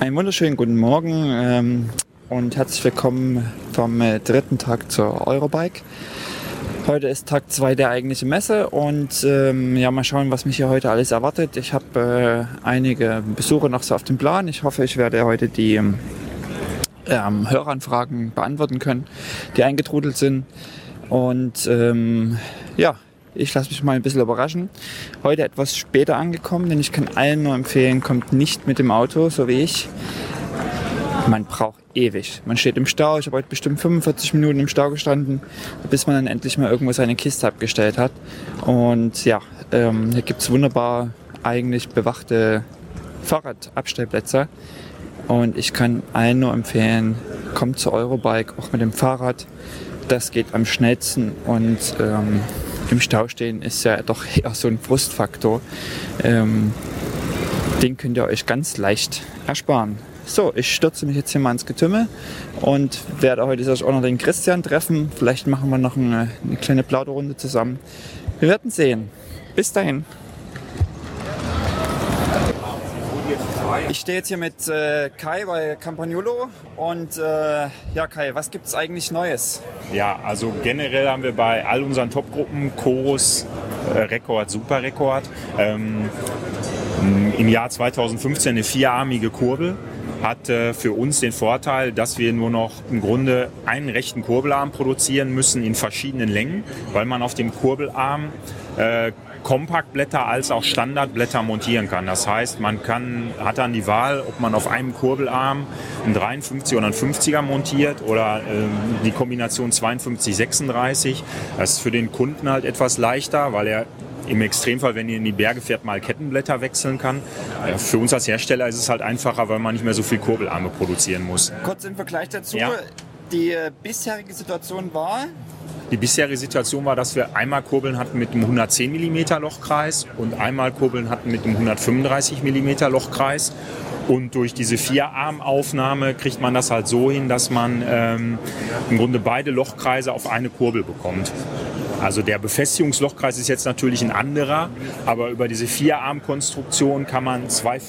Einen wunderschönen guten Morgen ähm, und herzlich willkommen vom äh, dritten Tag zur Eurobike. Heute ist Tag 2 der eigentlichen Messe und ähm, ja, mal schauen, was mich hier heute alles erwartet. Ich habe äh, einige Besucher noch so auf dem Plan. Ich hoffe, ich werde heute die ähm, Höranfragen beantworten können, die eingetrudelt sind. Und ähm, ja, ich lasse mich mal ein bisschen überraschen. Heute etwas später angekommen, denn ich kann allen nur empfehlen, kommt nicht mit dem Auto, so wie ich. Man braucht ewig. Man steht im Stau. Ich habe heute bestimmt 45 Minuten im Stau gestanden, bis man dann endlich mal irgendwo seine Kiste abgestellt hat. Und ja, ähm, hier gibt es wunderbar eigentlich bewachte Fahrradabstellplätze. Und ich kann allen nur empfehlen, kommt zur Eurobike, auch mit dem Fahrrad. Das geht am schnellsten und ähm, im Stau stehen ist ja doch eher so ein Frustfaktor. Ähm, den könnt ihr euch ganz leicht ersparen. So, ich stürze mich jetzt hier mal ins Getümmel und werde heute auch noch den Christian treffen. Vielleicht machen wir noch eine, eine kleine Plauderrunde zusammen. Wir werden sehen. Bis dahin. Ich stehe jetzt hier mit äh, Kai bei Campagnolo und äh, ja Kai, was gibt es eigentlich Neues? Ja, also generell haben wir bei all unseren Topgruppen Chorus, äh, Rekord, Superrekord ähm, im Jahr 2015 eine vierarmige Kurbel hat äh, für uns den Vorteil, dass wir nur noch im Grunde einen rechten Kurbelarm produzieren müssen in verschiedenen Längen, weil man auf dem Kurbelarm äh, Kompaktblätter als auch Standardblätter montieren kann. Das heißt, man kann, hat dann die Wahl, ob man auf einem Kurbelarm einen 53 oder einen 50er montiert oder äh, die Kombination 52, 36. Das ist für den Kunden halt etwas leichter, weil er im Extremfall, wenn ihr in die Berge fährt, mal Kettenblätter wechseln kann. Für uns als Hersteller ist es halt einfacher, weil man nicht mehr so viel Kurbelarme produzieren muss. Kurz im Vergleich dazu, ja. Die äh, bisherige Situation war, die bisherige Situation war, dass wir einmal Kurbeln hatten mit einem 110 mm Lochkreis und einmal Kurbeln hatten mit einem 135 mm Lochkreis. Und durch diese Vierarmaufnahme kriegt man das halt so hin, dass man ähm, im Grunde beide Lochkreise auf eine Kurbel bekommt. Also der Befestigungslochkreis ist jetzt natürlich ein anderer, aber über diese Vierarmkonstruktion kann man zwei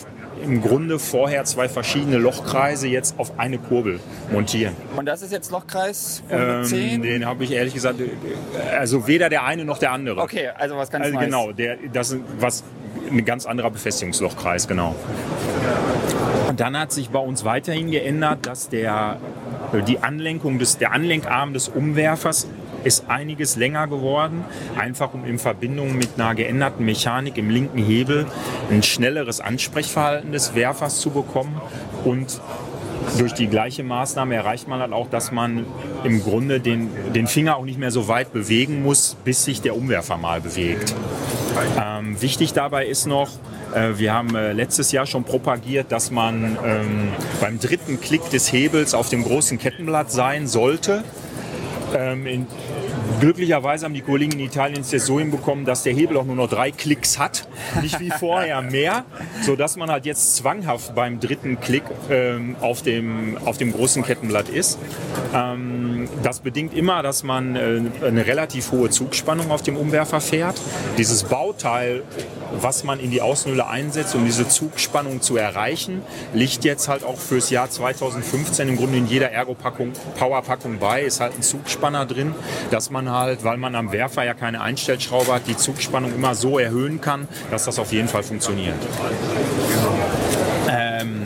im Grunde vorher zwei verschiedene Lochkreise jetzt auf eine Kurbel montieren. Und das ist jetzt Lochkreis 110? Ähm, den habe ich ehrlich gesagt, also weder der eine noch der andere. Okay, also was ganz also. Genau, der, das ist was ein ganz anderer Befestigungslochkreis, genau. Und dann hat sich bei uns weiterhin geändert, dass der, die Anlenkung des, der Anlenkarm des Umwerfers ist einiges länger geworden, einfach um in Verbindung mit einer geänderten Mechanik im linken Hebel ein schnelleres Ansprechverhalten des Werfers zu bekommen und durch die gleiche Maßnahme erreicht man halt auch, dass man im Grunde den, den Finger auch nicht mehr so weit bewegen muss, bis sich der Umwerfer mal bewegt. Ähm, wichtig dabei ist noch, äh, wir haben äh, letztes Jahr schon propagiert, dass man ähm, beim dritten Klick des Hebels auf dem großen Kettenblatt sein sollte. Ähm, in, glücklicherweise haben die Kollegen in Italien es jetzt so hinbekommen, dass der Hebel auch nur noch drei Klicks hat, nicht wie vorher mehr, sodass man halt jetzt zwanghaft beim dritten Klick ähm, auf, dem, auf dem großen Kettenblatt ist. Ähm, das bedingt immer, dass man äh, eine relativ hohe Zugspannung auf dem Umwerfer fährt. Dieses Bauteil, was man in die Außenhülle einsetzt, um diese Zugspannung zu erreichen, liegt jetzt halt auch fürs Jahr 2015 im Grunde in jeder Ergo-Power-Packung bei, ist halt ein Zugspanner drin, dass man halt, weil man am Werfer ja keine Einstellschraube hat, die Zugspannung immer so erhöhen kann, dass das auf jeden Fall funktioniert. Ähm,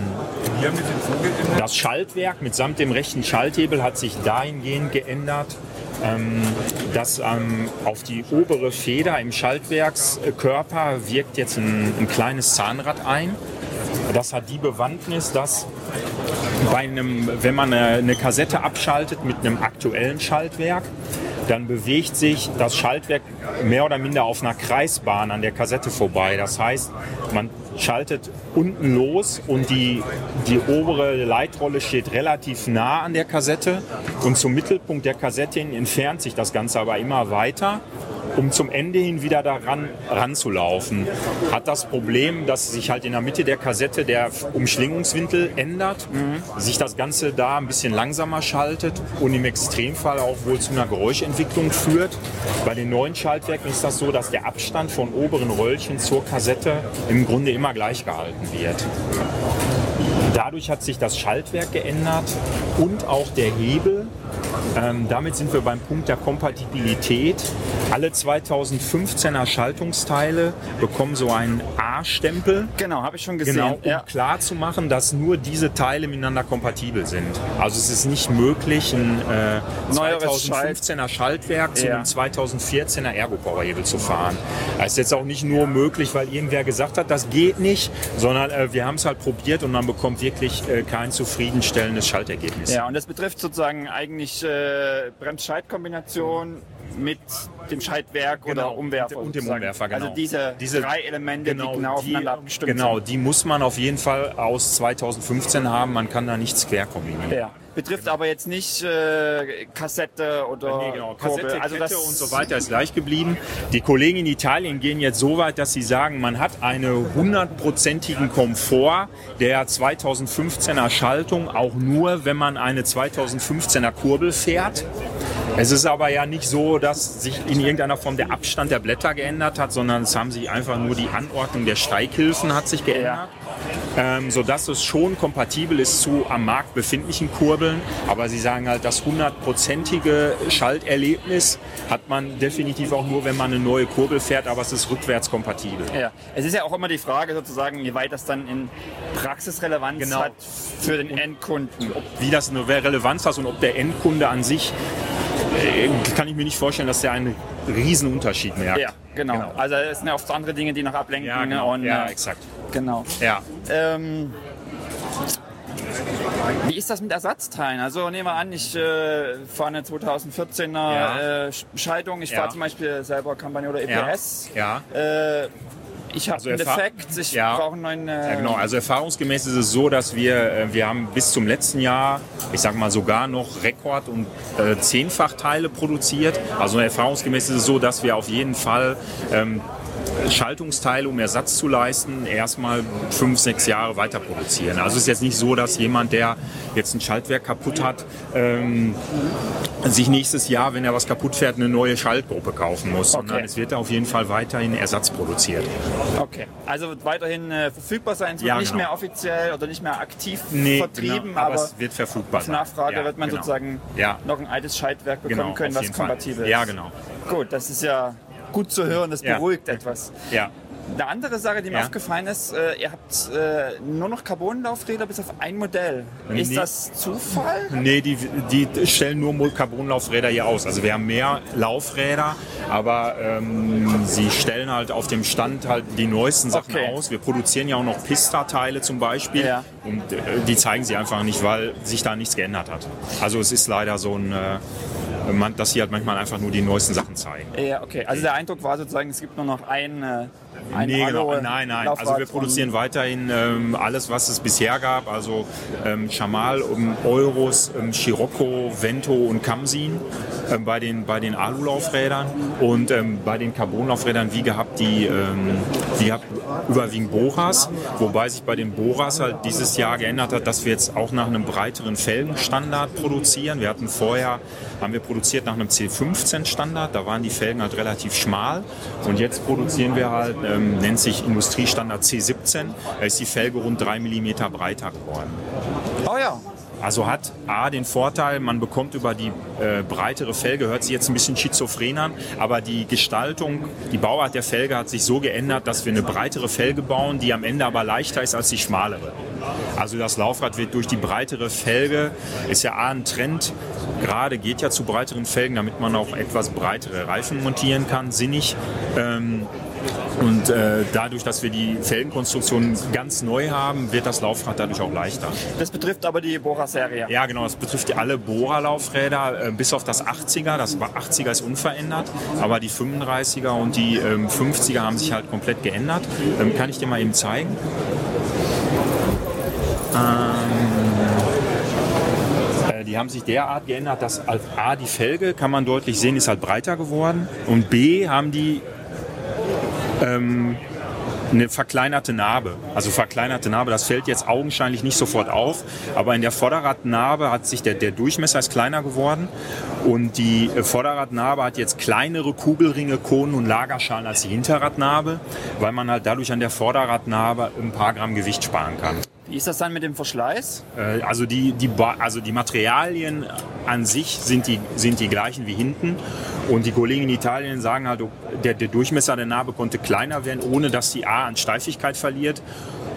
das Schaltwerk mitsamt dem rechten Schalthebel hat sich dahingehend geändert, ähm, dass ähm, auf die obere Feder im Schaltwerkskörper wirkt jetzt ein, ein kleines Zahnrad ein. Das hat die Bewandtnis, dass bei einem, wenn man eine, eine Kassette abschaltet mit einem aktuellen Schaltwerk, dann bewegt sich das Schaltwerk mehr oder minder auf einer Kreisbahn an der Kassette vorbei. Das heißt, man schaltet unten los und die, die obere Leitrolle steht relativ nah an der Kassette und zum Mittelpunkt der Kassette entfernt sich das Ganze aber immer weiter um zum Ende hin wieder daran ranzulaufen. Hat das Problem, dass sich halt in der Mitte der Kassette der Umschlingungswinkel ändert, mhm. sich das Ganze da ein bisschen langsamer schaltet und im Extremfall auch wohl zu einer Geräuschentwicklung führt. Bei den neuen Schaltwerken ist das so, dass der Abstand von oberen Röllchen zur Kassette im Grunde immer gleich gehalten wird. Dadurch hat sich das Schaltwerk geändert und auch der Hebel. Ähm, damit sind wir beim Punkt der Kompatibilität. Alle 2015er Schaltungsteile bekommen so einen A-Stempel. Genau, habe ich schon gesehen. Genau, um ja. klar zu machen, dass nur diese Teile miteinander kompatibel sind. Also es ist nicht möglich, ein äh, Neueres 2015er Schaltwerk zu Ja. einem 2014er Ergo-Power-Hebel zu fahren. Das ist jetzt auch nicht nur möglich, weil irgendwer gesagt hat, das geht nicht, sondern äh, wir haben es halt probiert und man bekommt wirklich äh, kein zufriedenstellendes Schaltergebnis. Ja, und das betrifft sozusagen eigentlich äh, Brems-Scheit-Kombination mit dem Schaltwerk Genau, oder Umwerfer. und dem. Umwerfer, genau. Also diese, Diese- drei Elemente, die genau aufeinander abgestimmt Genau, sind. die muss man auf jeden Fall aus 2015 haben. Man kann da nichts quer kombinieren. Ja. Betrifft aber jetzt nicht äh, Kassette oder Nee, genau. Kurbel. Kassette, also Kette das und so weiter ist gleich geblieben. Die Kollegen in Italien gehen jetzt so weit, dass sie sagen, man hat einen hundertprozentigen Komfort der 2015er Schaltung auch nur, wenn man eine 2015er Kurbel fährt. Es ist aber ja nicht so, dass sich in irgendeiner Form der Abstand der Blätter geändert hat, sondern es haben sich einfach nur die Anordnung der Steighilfen hat sich geändert. Ähm, sodass es schon kompatibel ist zu am Markt befindlichen Kurbeln. Aber sie sagen halt, das hundertprozentige Schalterlebnis hat man definitiv auch nur, wenn man eine neue Kurbel fährt, aber es ist rückwärts kompatibel. Ja, es ist ja auch immer die Frage sozusagen, wie weit das dann in Praxisrelevanz Genau. hat für den Endkunden. Wie das eine Relevanz hat und ob der Endkunde an sich, kann ich mir nicht vorstellen, dass der einen riesen Unterschied merkt. Ja, genau. Also es sind ja oft andere Dinge, die noch ablenken. Ja, genau. Und, ja äh, exakt. genau. Ja. Ähm, wie ist das mit Ersatzteilen? Also nehmen wir an, ich äh, fahre eine 2014er Ja. äh, Sch- Schaltung. Ich Ja. fahre zum Beispiel selber Kampagne oder. EPS. ja. Äh, ich habe Also einen Defekt, ich Ja. brauche einen neuen... Äh, Ja, genau. Also erfahrungsgemäß ist es so, dass wir, äh, wir haben bis zum letzten Jahr, ich sag mal sogar noch Rekord- und äh, Zehnfachteile produziert. Also erfahrungsgemäß ist es so, dass wir auf jeden Fall ähm, Schaltungsteile, um Ersatz zu leisten, erstmal fünf, sechs Jahre weiter produzieren. Also es ist jetzt nicht so, dass jemand, der jetzt ein Schaltwerk kaputt hat, ähm, sich nächstes Jahr, wenn er was kaputt fährt, eine neue Schaltgruppe kaufen muss, sondern Okay. es wird auf jeden Fall weiterhin Ersatz produziert. Okay, also wird weiterhin äh, verfügbar sein. Es wird Ja, nicht genau. mehr offiziell oder nicht mehr aktiv Nee, vertrieben, genau, aber, aber es wird verfügbar auf sein. Nachfrage Ja, wird man genau. sozusagen Ja. noch ein altes Schaltwerk bekommen Genau, können, was jeden Fall. kompatibel ist. Ja, genau. Gut, das ist ja gut zu hören, das beruhigt etwas. Ja. Eine andere Sache, die mir Ja. aufgefallen ist, äh, ihr habt äh, nur noch Carbonlaufräder bis auf ein Modell. Ist Nee. das Zufall? Nee, die, die stellen nur Carbonlaufräder hier aus. Also wir haben mehr Laufräder, aber ähm, sie stellen halt auf dem Stand halt die neuesten Sachen Okay. aus. Wir produzieren ja auch noch Pista-Teile zum Beispiel Ja. und äh, die zeigen sie einfach nicht, weil sich da nichts geändert hat. Also es ist leider so ein, äh, man, dass sie halt manchmal einfach nur die neuesten Sachen zeigen. Ja, okay. Also der Eindruck war sozusagen, es gibt nur noch ein, äh, ein Nee, genau. Nein, nein. Also wir produzieren weiterhin ähm, alles, was es bisher gab. Also ähm, Chamal, ähm, Eurus, ähm, Scirocco, Vento und Kamsin ähm, bei den, bei den Alulaufrädern. Und ähm, bei den Carbonlaufrädern, wie gehabt, die, ähm, wie gehabt, überwiegend Boras. Wobei sich bei den Boras halt dieses Jahr geändert hat, dass wir jetzt auch nach einem breiteren Felgenstandard produzieren. Wir hatten vorher, haben wir produziert nach einem C15-Standard. Da waren die Felgen halt relativ schmal. Und jetzt produzieren wir halt, ähm, nennt sich Industriestandard C17. Da ist die Felge rund 3 mm breiter geworden. Oh ja. Also hat A den Vorteil, man bekommt über die äh, breitere Felge, hört sich jetzt ein bisschen schizophren an, aber die Gestaltung, die Bauart der Felge hat sich so geändert, dass wir eine breitere Felge bauen, die am Ende aber leichter ist als die schmalere. Also das Laufrad wird durch die breitere Felge, ist ja A ein Trend, gerade geht ja zu breiteren Felgen, damit man auch etwas breitere Reifen montieren kann, sinnig. Ähm, und äh, dadurch, dass wir die Felgenkonstruktion ganz neu haben, wird das Laufrad dadurch auch leichter. Das betrifft aber die Bora-Serie. Ja, genau, das betrifft alle Bora-Laufräder, äh, bis auf das 80er. Das war 80er ist unverändert, aber die 35er und die ähm, 50er haben sich halt komplett geändert. Ähm, kann ich dir mal eben zeigen? Ähm, äh, die haben sich derart geändert, dass A die Felge, kann man deutlich sehen, ist halt breiter geworden und B haben die ähm, eine verkleinerte Narbe. Also verkleinerte Narbe, das fällt jetzt augenscheinlich nicht sofort auf, aber in der Vorderradnarbe hat sich der, der Durchmesser ist kleiner geworden und die äh, Vorderradnarbe hat jetzt kleinere Kugelringe, Konen und Lagerschalen als die Hinterradnarbe, weil man halt dadurch an der Vorderradnarbe ein paar Gramm Gewicht sparen kann. Wie ist das dann mit dem Verschleiß? Äh, also, die, die, also die Materialien an sich sind die, sind die gleichen wie hinten. Und die Kollegen in Italien sagen halt, der, der Durchmesser der Narbe konnte kleiner werden, ohne dass die A an Steifigkeit verliert.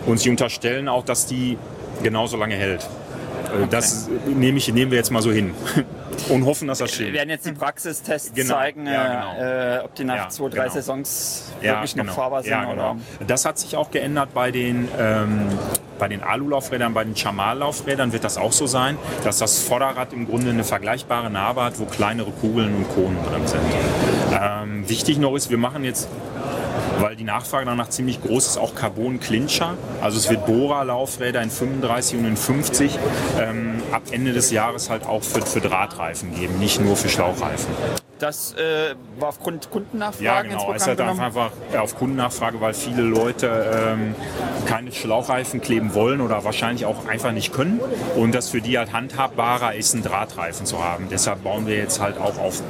Und sie unterstellen auch, dass die genauso lange hält. Äh, okay. Das nehme ich, nehmen wir jetzt mal so hin. Und hoffen, dass das stimmt. Wir werden jetzt die Praxistests genau. zeigen, ja, genau. äh, ob die nach ja, zwei, drei genau. Saisons wirklich noch genau. fahrbar sind. Genau. Das hat sich auch geändert bei den, ähm, bei den Alulaufrädern, bei den Chamal-Laufrädern wird das auch so sein, dass das Vorderrad im Grunde eine vergleichbare Narbe hat, wo kleinere Kugeln und Konen drin sind. Ähm, wichtig noch ist, wir machen jetzt weil die Nachfrage danach ziemlich groß ist, auch Carbon-Clincher. Also es wird Bora-Laufräder in 35 und in 50 ähm, ab Ende des Jahres halt auch für, für Drahtreifen geben, nicht nur für Schlauchreifen. Das äh, war aufgrund Kundennachfrage Ja, genau. Es ist halt einfach ja, auf Kundennachfrage, weil viele Leute ähm, keine Schlauchreifen kleben wollen oder wahrscheinlich auch einfach nicht können. Und das für die halt handhabbarer ist, einen Drahtreifen zu haben. Deshalb bauen wir jetzt halt auch auf,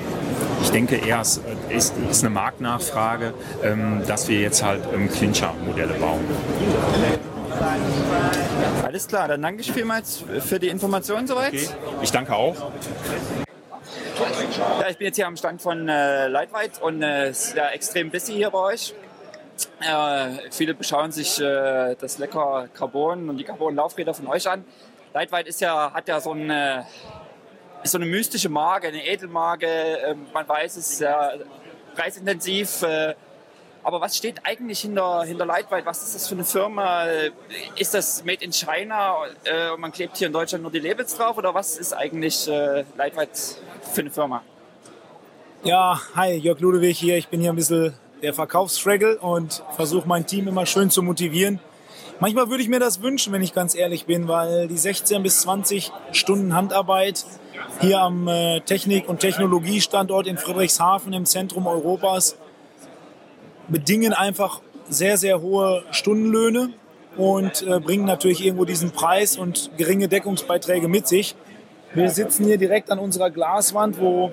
ich denke eher, es ist, ist eine Marktnachfrage, ähm, dass wir jetzt halt ähm, Clincher-Modelle bauen. Alles klar, dann danke ich vielmals für die Informationen soweit. Okay. Ich danke auch. Ja, ich bin jetzt hier am Stand von äh, Lightweight und äh, es ist ja extrem busy hier bei euch. Äh, viele beschauen sich äh, das lecker Carbon und die Carbon-Laufräder von euch an. Lightweight ist ja, hat ja so eine, so eine mystische Marke, eine Edelmarke. Ähm, man weiß, es ist sehr preisintensiv. Äh, aber was steht eigentlich hinter, hinter Lightweight? Was ist das für eine Firma? Ist das Made in China äh, und man klebt hier in Deutschland nur die Labels drauf? Oder was ist eigentlich äh, Lightweight für eine Firma? Ja, hi, Jörg Ludewig hier. Ich bin hier ein bisschen der Verkaufsstruggle und versuche mein Team immer schön zu motivieren. Manchmal würde ich mir das wünschen, wenn ich ganz ehrlich bin, weil die 16 bis 20 Stunden Handarbeit hier am äh, Technik- und Technologiestandort in Friedrichshafen im Zentrum Europas bedingen einfach sehr, sehr hohe Stundenlöhne und äh, bringen natürlich irgendwo diesen Preis und geringe Deckungsbeiträge mit sich. Wir sitzen hier direkt an unserer Glaswand, wo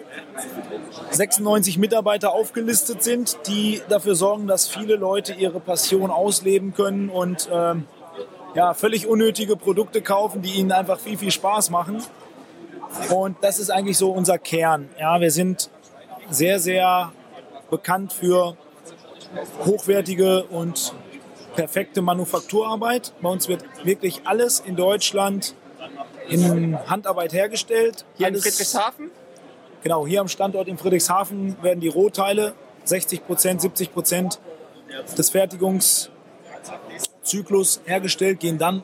96 Mitarbeiter aufgelistet sind, die dafür sorgen, dass viele Leute ihre Passion ausleben können und ähm, ja, völlig unnötige Produkte kaufen, die ihnen einfach viel, viel Spaß machen. Und das ist eigentlich so unser Kern. Ja, wir sind sehr, sehr bekannt für hochwertige und perfekte Manufakturarbeit. Bei uns wird wirklich alles in Deutschland in Handarbeit hergestellt. Hier alles, in Friedrichshafen? Genau, hier am Standort in Friedrichshafen werden die Rohteile 60 Prozent, 70 Prozent des Fertigungszyklus hergestellt, gehen dann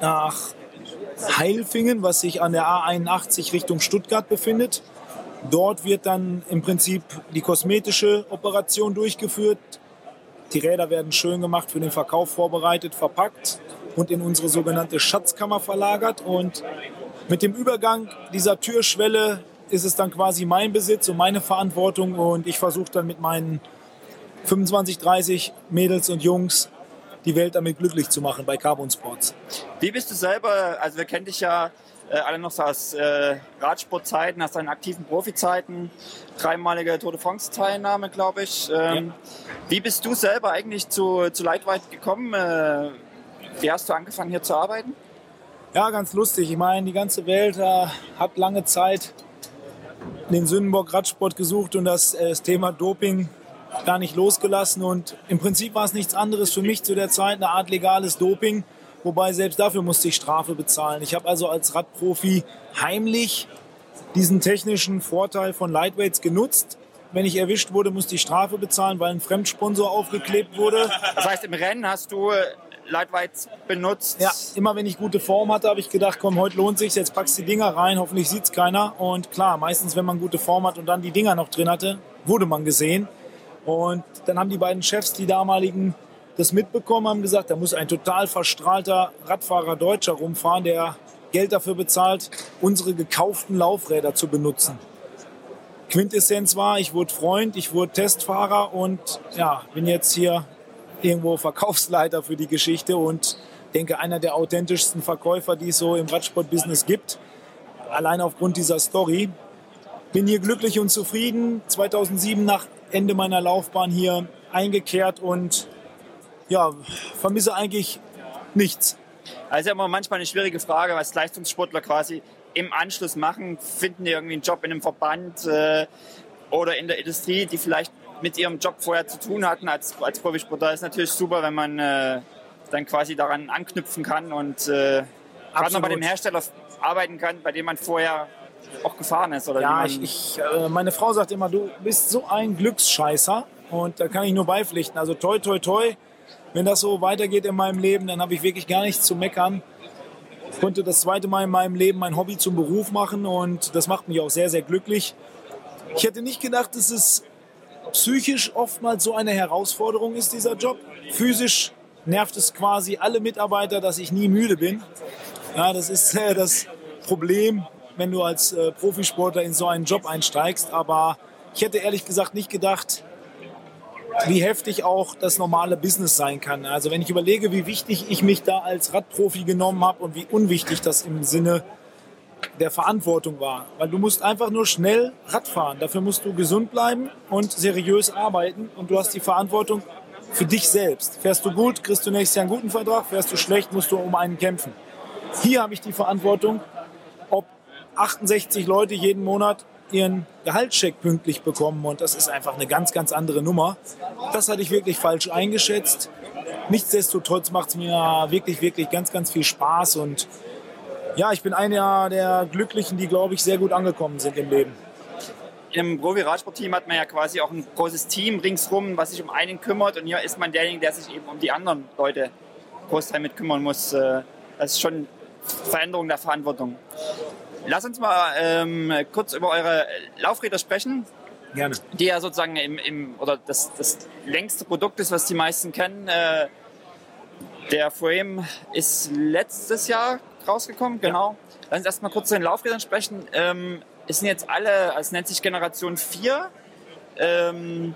nach Heilfingen, was sich an der A81 Richtung Stuttgart befindet. Dort wird dann im Prinzip die kosmetische Operation durchgeführt. Die Räder werden schön gemacht, für den Verkauf vorbereitet, verpackt und in unsere sogenannte Schatzkammer verlagert. Und mit dem Übergang dieser Türschwelle ist es dann quasi mein Besitz und meine Verantwortung. Und ich versuche dann mit meinen 25, 30 Mädels und Jungs die Welt damit glücklich zu machen bei Carbon Sports. Wie bist du selber, also wir kennen dich ja äh, alle noch aus äh, Radsportzeiten, aus deinen aktiven Profizeiten, dreimalige Tour de France-Teilnahme, glaube ich. Ähm, ja. Wie bist du selber eigentlich zu, zu Lightweight gekommen? Äh, wie hast du angefangen hier zu arbeiten? Ja, ganz lustig. Ich meine, die ganze Welt äh, hat lange Zeit den Sündenbock Radsport gesucht und das, äh, das Thema Doping gar nicht losgelassen. Und im Prinzip war es nichts anderes für mich zu der Zeit, eine Art legales Doping. Wobei selbst dafür musste ich Strafe bezahlen. Ich habe also als Radprofi heimlich diesen technischen Vorteil von Lightweights genutzt. Wenn ich erwischt wurde, musste ich Strafe bezahlen, weil ein Fremdsponsor aufgeklebt wurde. Das heißt, im Rennen hast du Lightweights benutzt? Ja, immer wenn ich gute Form hatte, habe ich gedacht, komm, heute lohnt sich, jetzt packst du die Dinger rein, hoffentlich sieht es keiner. Und klar, meistens, wenn man gute Form hat und dann die Dinger noch drin hatte, wurde man gesehen. Und dann haben die beiden Chefs, die damaligen, das mitbekommen, haben gesagt, da muss ein total verstrahlter Radfahrer Deutscher rumfahren, der Geld dafür bezahlt, unsere gekauften Laufräder zu benutzen. Quintessenz war, ich wurde Freund, ich wurde Testfahrer und ja, bin jetzt hier irgendwo Verkaufsleiter für die Geschichte und denke einer der authentischsten Verkäufer, die es so im Radsport-Business gibt. Allein aufgrund dieser Story. Bin hier glücklich und zufrieden. 2007 nach Ende meiner Laufbahn hier eingekehrt und ja, vermisse eigentlich nichts. Also immer manchmal eine schwierige Frage, was Leistungssportler quasi im Anschluss machen. Finden die irgendwie einen Job in einem Verband äh, oder in der Industrie, die vielleicht mit ihrem Job vorher zu tun hatten als, als Profisportler. ist natürlich super, wenn man äh, dann quasi daran anknüpfen kann und äh, gerade noch bei dem Hersteller arbeiten kann, bei dem man vorher auch gefahren ist. Oder ja, ich, ich, äh, meine Frau sagt immer, du bist so ein Glücksscheißer und da kann ich nur beipflichten. Also toi, toi, toi, wenn das so weitergeht in meinem Leben, dann habe ich wirklich gar nichts zu meckern. Ich konnte das zweite Mal in meinem Leben mein Hobby zum Beruf machen und das macht mich auch sehr, sehr glücklich. Ich hätte nicht gedacht, dass es psychisch oftmals so eine Herausforderung ist, dieser Job. Physisch nervt es quasi alle Mitarbeiter, dass ich nie müde bin. Ja, das ist äh, das Problem, wenn du als äh, Profisportler in so einen Job einsteigst. Aber ich hätte ehrlich gesagt nicht gedacht, wie heftig auch das normale Business sein kann. Also wenn ich überlege, wie wichtig ich mich da als Radprofi genommen habe und wie unwichtig das im Sinne der Verantwortung war. Weil du musst einfach nur schnell Rad fahren. Dafür musst du gesund bleiben und seriös arbeiten. Und du hast die Verantwortung für dich selbst. Fährst du gut, kriegst du nächstes Jahr einen guten Vertrag. Fährst du schlecht, musst du um einen kämpfen. Hier habe ich die Verantwortung, ob 68 Leute jeden Monat ihren Gehaltscheck pünktlich bekommen. Und das ist einfach eine ganz, ganz andere Nummer. Das hatte ich wirklich falsch eingeschätzt. Nichtsdestotrotz macht es mir wirklich, wirklich ganz, ganz viel Spaß. Und ja, ich bin einer der Glücklichen, die, glaube ich, sehr gut angekommen sind im Leben. Im Profi-Radsport-Team hat man ja quasi auch ein großes Team ringsrum, was sich um einen kümmert. Und hier ist man derjenige, der sich eben um die anderen Leute Großteil mit kümmern muss. Äh, das ist schon Veränderung der Verantwortung. Lass uns mal ähm, kurz über eure Laufräder sprechen. Gerne. Die ja sozusagen im, im oder das, das längste Produkt ist, was die meisten kennen. Äh, der Frame ist letztes Jahr rausgekommen, genau. Lass uns erstmal kurz zu den Laufrädern sprechen. Ähm, es sind jetzt alle, es nennt sich Generation 4. Ähm,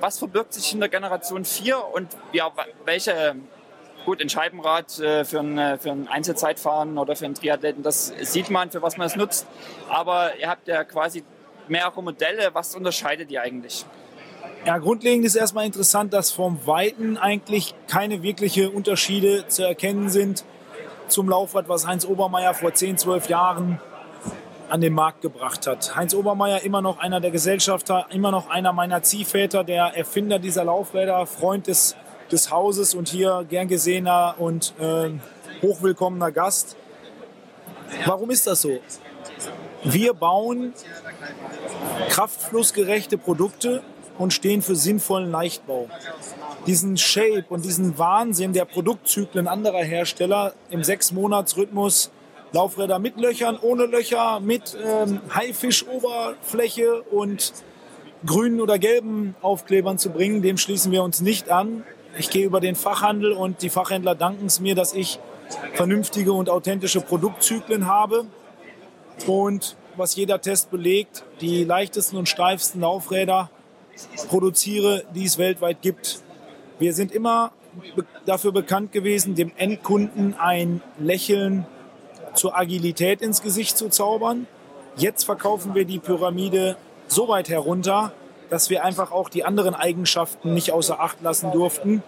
was verbirgt sich hinter Generation 4 und ja, welche, gut, ein Scheibenrad äh, für, ein, äh, für ein Einzelzeitfahren oder für einen Triathleten, das sieht man, für was man es nutzt. Aber ihr habt ja quasi mehrere Modelle. Was unterscheidet die eigentlich? Ja, grundlegend ist erstmal interessant, dass vom Weiten eigentlich keine wirklichen Unterschiede zu erkennen sind zum Laufrad, was Heinz Obermeier vor 10, 12 Jahren an den Markt gebracht hat. Heinz Obermeier immer noch einer der Gesellschafter, immer noch einer meiner Ziehväter, der Erfinder dieser Laufräder, Freund des, des Hauses und hier gern gesehener und äh, hochwillkommener Gast. Warum ist das so? Wir bauen kraftflussgerechte Produkte und stehen für sinnvollen Leichtbau diesen Shape und diesen Wahnsinn der Produktzyklen anderer Hersteller im Sechs-Monats-Rhythmus Laufräder mit Löchern, ohne Löcher, mit ähm, Haifisch-Oberfläche und grünen oder gelben Aufklebern zu bringen, dem schließen wir uns nicht an. Ich gehe über den Fachhandel und die Fachhändler danken es mir, dass ich vernünftige und authentische Produktzyklen habe. Und was jeder Test belegt, die leichtesten und steifsten Laufräder produziere, die es weltweit gibt. Wir sind immer dafür bekannt gewesen, dem Endkunden ein Lächeln zur Agilität ins Gesicht zu zaubern. Jetzt verkaufen wir die Pyramide so weit herunter, dass wir einfach auch die anderen Eigenschaften nicht außer Acht lassen durften.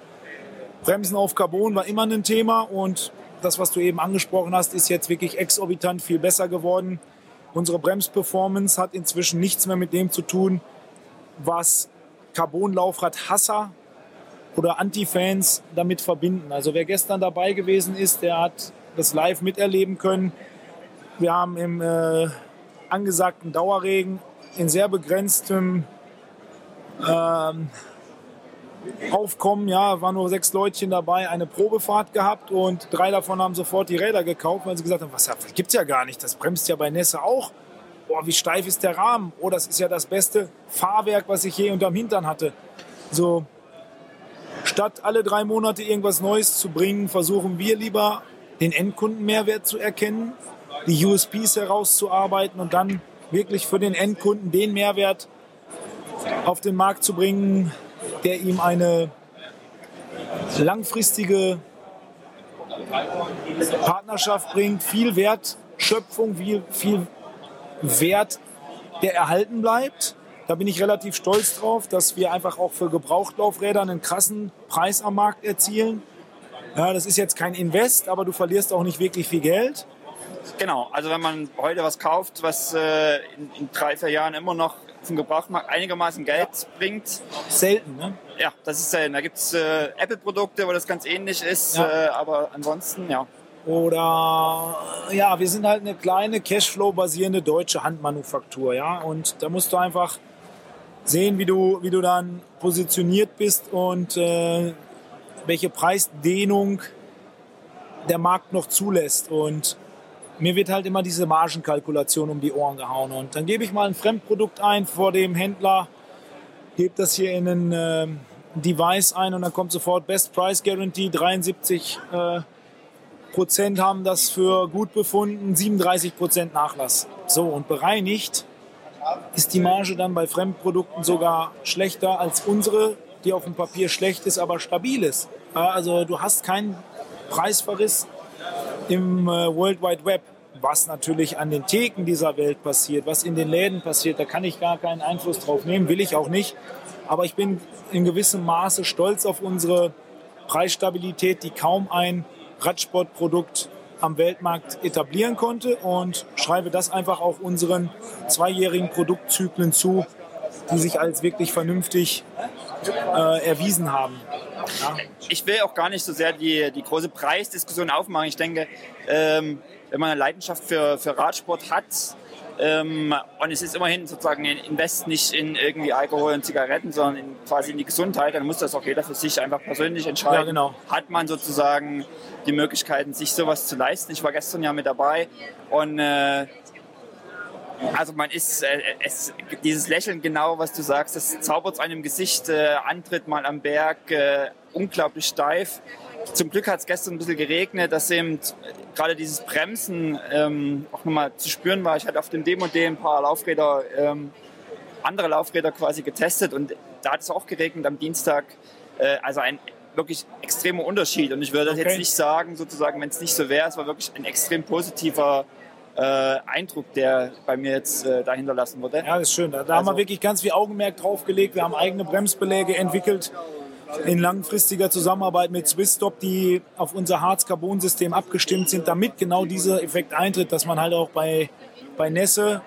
Bremsen auf Carbon war immer ein Thema und das, was du eben angesprochen hast, ist jetzt wirklich exorbitant viel besser geworden. Unsere Bremsperformance hat inzwischen nichts mehr mit dem zu tun, was Carbon-Laufrad-Hasser oder Anti-Fans damit verbinden. Also wer gestern dabei gewesen ist, der hat das live miterleben können. Wir haben im äh, angesagten Dauerregen in sehr begrenztem ähm, Aufkommen, ja, waren nur sechs Leutchen dabei, eine Probefahrt gehabt und drei davon haben sofort die Räder gekauft, weil sie gesagt haben, was gibt's ja gar nicht, das bremst ja bei Nässe auch. Boah, wie steif ist der Rahmen? Oh, das ist ja das beste Fahrwerk, was ich je unterm Hintern hatte. So, Statt alle drei Monate irgendwas Neues zu bringen, versuchen wir lieber den Endkundenmehrwert zu erkennen, die USPs herauszuarbeiten und dann wirklich für den Endkunden den Mehrwert auf den Markt zu bringen, der ihm eine langfristige Partnerschaft bringt, viel Wertschöpfung, viel, viel Wert, der erhalten bleibt da bin ich relativ stolz drauf, dass wir einfach auch für Gebrauchtlaufräder einen krassen Preis am Markt erzielen. Ja, das ist jetzt kein Invest, aber du verlierst auch nicht wirklich viel Geld. Genau, also wenn man heute was kauft, was äh, in, in, drei, vier Jahren immer noch zum Gebrauchmarkt einigermaßen Geld bringt. Selten, ne? Ja, das ist selten. Da gibt es äh, Apple-Produkte, wo das ganz ähnlich ist, ja. äh, aber ansonsten, ja. Oder ja, wir sind halt eine kleine Cashflow-basierende deutsche Handmanufaktur, ja. Und da musst du einfach sehen, wie du, wie du dann positioniert bist und äh, welche Preisdehnung der Markt noch zulässt. Und mir wird halt immer diese Margenkalkulation um die Ohren gehauen. Und dann gebe ich mal ein Fremdprodukt ein vor dem Händler, gebe das hier in ein äh, Device ein und dann kommt sofort Best Price Guarantee 73 äh, Prozent haben das für gut befunden, 37 Prozent Nachlass. So, und bereinigt ist die Marge dann bei Fremdprodukten sogar schlechter als unsere, die auf dem Papier schlecht ist, aber stabil ist. Also du hast keinen Preisverriss im äh, World Wide Web. Was natürlich an den Theken dieser Welt passiert, was in den Läden passiert, da kann ich gar keinen Einfluss drauf nehmen, will ich auch nicht. Aber ich bin in gewissem Maße stolz auf unsere Preisstabilität, die kaum ein Radsportprodukt am Weltmarkt etablieren konnte und schreibe das einfach auch unseren zweijährigen Produktzyklen zu, die sich als wirklich vernünftig äh, erwiesen haben. Ja. Ich will auch gar nicht so sehr die, die große Preisdiskussion aufmachen. Ich denke, ähm, wenn man eine Leidenschaft für, für Radsport hat, ähm, und es ist immerhin sozusagen ein Invest nicht in irgendwie Alkohol und Zigaretten, sondern in, quasi in die Gesundheit. Dann muss das auch jeder für sich einfach persönlich entscheiden. Ja, genau. Hat man sozusagen die Möglichkeiten, sich sowas zu leisten? Ich war gestern ja mit dabei und äh, also man ist, äh, es, dieses Lächeln genau, was du sagst, das zaubert einem Gesicht, äh, Antritt mal am Berg, äh, unglaublich steif. Zum Glück hat es gestern ein bisschen geregnet, dass eben gerade dieses Bremsen ähm, auch nochmal zu spüren war. Ich hatte auf dem Demo D ein paar Laufräder, ähm, andere Laufräder quasi getestet und da hat es auch geregnet am Dienstag. Äh, also ein wirklich extremer Unterschied. Und ich würde das okay. jetzt nicht sagen, sozusagen, wenn es nicht so wäre, es war wirklich ein extrem positiver äh, Eindruck, der bei mir jetzt äh, dahinter lassen wurde. Ja, das ist schön. Da, da also, haben wir also wirklich ganz viel Augenmerk drauf gelegt. Wir haben eigene Bremsbeläge entwickelt in langfristiger Zusammenarbeit mit Swissstop, die auf unser Harz-Carbon-System abgestimmt sind, damit genau dieser Effekt eintritt, dass man halt auch bei, bei Nässe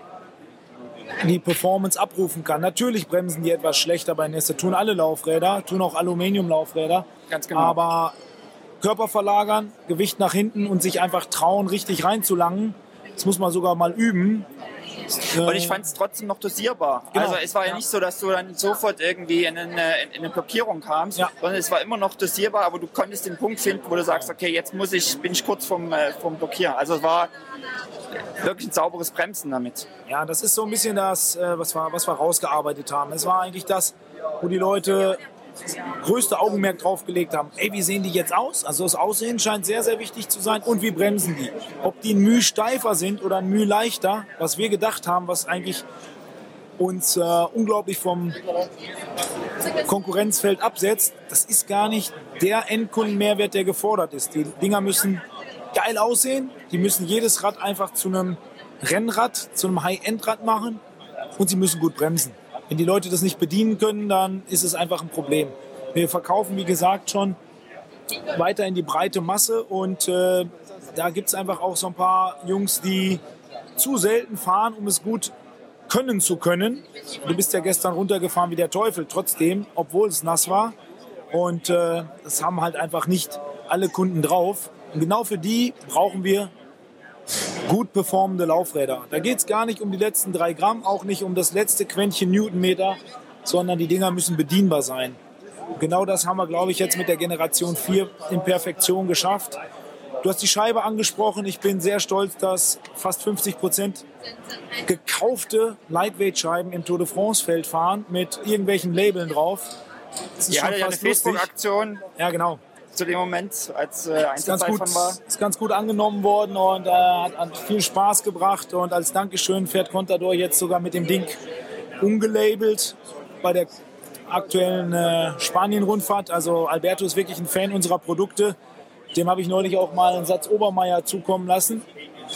die Performance abrufen kann. Natürlich bremsen die etwas schlechter bei Nässe, tun alle Laufräder, tun auch Aluminiumlaufräder. Ganz genau. Aber Körper verlagern, Gewicht nach hinten und sich einfach trauen, richtig reinzulangen, das muss man sogar mal üben. Und ich fand es trotzdem noch dosierbar. Genau. Also es war ja, ja, nicht so, dass du dann sofort irgendwie in eine, in eine Blockierung kamst, ja. sondern es war immer noch dosierbar, aber du konntest den Punkt finden, wo du sagst, okay, jetzt muss ich, bin ich kurz vom, äh, vom Blockieren. Also es war wirklich ein sauberes Bremsen damit. Ja, das ist so ein bisschen das, äh, was wir, was wir rausgearbeitet haben. Es war eigentlich das, wo die Leute größte Augenmerk drauf gelegt haben, ey, wie sehen die jetzt aus? Also das Aussehen scheint sehr, sehr wichtig zu sein. Und wie bremsen die? Ob die ein Mühe steifer sind oder ein Mühe leichter, was wir gedacht haben, was eigentlich uns äh, unglaublich vom Konkurrenzfeld absetzt, das ist gar nicht der Endkundenmehrwert, der gefordert ist. Die Dinger müssen geil aussehen, die müssen jedes Rad einfach zu einem Rennrad, zu einem High-End-Rad machen und sie müssen gut bremsen. Wenn die Leute das nicht bedienen können, dann ist es einfach ein Problem. Wir verkaufen, wie gesagt, schon weiter in die breite Masse und äh, da gibt es einfach auch so ein paar Jungs, die zu selten fahren, um es gut können zu können. Du bist ja gestern runtergefahren wie der Teufel, trotzdem, obwohl es nass war. Und äh, das haben halt einfach nicht alle Kunden drauf. Und genau für die brauchen wir gut performende Laufräder. Da geht es gar nicht um die letzten drei Gramm, auch nicht um das letzte Quäntchen Newtonmeter, sondern die Dinger müssen bedienbar sein. Genau das haben wir, glaube ich, jetzt mit der Generation 4 in Perfektion geschafft. Du hast die Scheibe angesprochen. Ich bin sehr stolz, dass fast 50 Prozent gekaufte Lightweight-Scheiben im Tour de France-Feld fahren mit irgendwelchen Labeln drauf. Das ist ja, schon fast eine Facebook-Aktion. Ja, genau zu dem Moment, als äh, Einzelzeit von war. Ist ganz gut angenommen worden und äh, hat, hat, viel Spaß gebracht. Und als Dankeschön fährt Contador jetzt sogar mit dem Ding umgelabelt bei der aktuellen äh, Spanien-Rundfahrt. Also Alberto ist wirklich ein Fan unserer Produkte. Dem habe ich neulich auch mal einen Satz Obermeier zukommen lassen.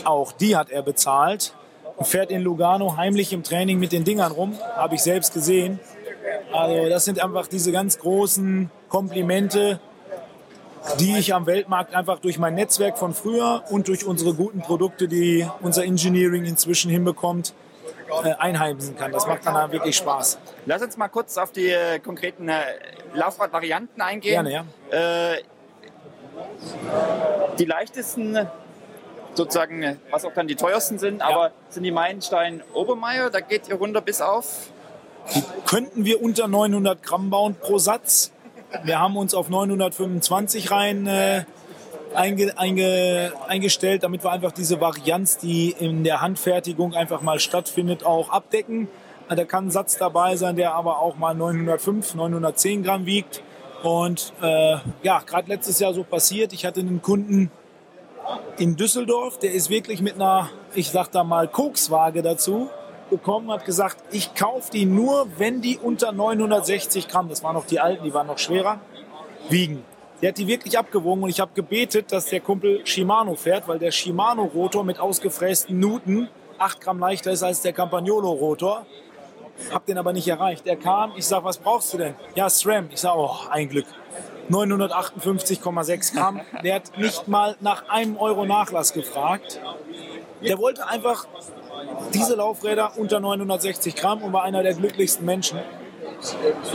Auch die hat er bezahlt. Und fährt in Lugano heimlich im Training mit den Dingern rum. Habe ich selbst gesehen. Also das sind einfach diese ganz großen Komplimente, die ich am Weltmarkt einfach durch mein Netzwerk von früher und durch unsere guten Produkte, die unser Engineering inzwischen hinbekommt, äh, einheimsen kann. Das macht dann wirklich Spaß. Lass uns mal kurz auf die äh, konkreten äh, Laufradvarianten eingehen. Gerne, ja. Die leichtesten, sozusagen, was auch dann die teuersten sind, aber sind die Meilenstein Obermeier. Da geht ihr runter bis auf. Könnten wir unter 900 Gramm bauen pro Satz? Wir haben uns auf 925 rein äh, einge, einge, eingestellt, damit wir einfach diese Varianz, die in der Handfertigung einfach mal stattfindet, auch abdecken. Da kann ein Satz dabei sein, der aber auch mal 905, 910 Gramm wiegt. Und äh, ja, gerade letztes Jahr so passiert. Ich hatte einen Kunden in Düsseldorf, der ist wirklich mit einer, ich sag da mal, Kokswaage dazu bekommen, hat gesagt, ich kaufe die nur, wenn die unter 960 Gramm, das waren noch die alten, die waren noch schwerer, wiegen. Der hat die wirklich abgewogen und ich habe gebetet, dass der Kumpel Shimano fährt, weil der Shimano-Rotor mit ausgefrästen Nuten 8 Gramm leichter ist als der Campagnolo-Rotor. Hab den aber nicht erreicht. Er kam, ich sag, was brauchst du denn? Ja, SRAM. Ich sag, oh, ein Glück. 958,6 Gramm. Der hat nicht mal nach einem Euro Nachlass gefragt. Der wollte einfach diese Laufräder unter 960 Gramm und war einer der glücklichsten Menschen.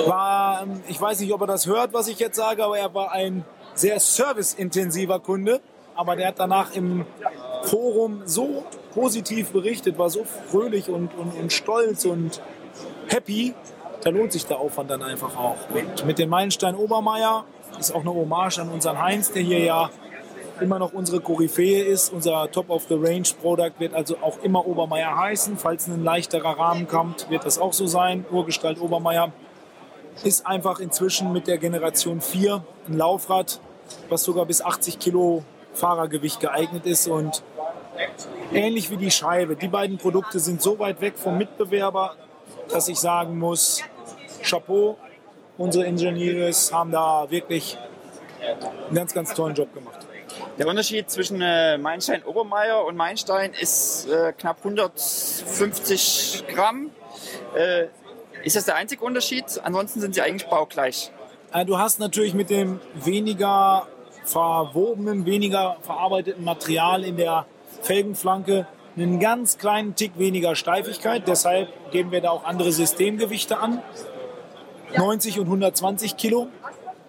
War, ähm, ich weiß nicht, ob er das hört, was ich jetzt sage, aber er war ein sehr serviceintensiver Kunde. Aber der hat danach im Forum so positiv berichtet, war so fröhlich und, und, und stolz und happy. Da lohnt sich der Aufwand dann einfach auch. Und mit dem Meilenstein Obermeier ist auch eine Hommage an unseren Heinz, der hier ja immer noch unsere Koryphäe ist. Unser Top-of-the-Range-Product wird also auch immer Obermeier heißen. Falls ein leichterer Rahmen kommt, wird das auch so sein. Urgestalt Obermeier ist einfach inzwischen mit der Generation 4 ein Laufrad, was sogar bis 80 Kilo Fahrergewicht geeignet ist und ähnlich wie die Scheibe. Die beiden Produkte sind so weit weg vom Mitbewerber, dass ich sagen muss, Chapeau, unsere Ingenieure haben da wirklich einen ganz, ganz tollen Job gemacht. Der Unterschied zwischen äh, Meilenstein Obermeier und Meilenstein ist äh, knapp 150 Gramm. Äh, ist das der einzige Unterschied? Ansonsten sind sie eigentlich baugleich. Äh, du hast natürlich mit dem weniger verwobenen, weniger verarbeiteten Material in der Felgenflanke einen ganz kleinen Tick weniger Steifigkeit. Deshalb geben wir da auch andere Systemgewichte an. 90 und 120 Kilo.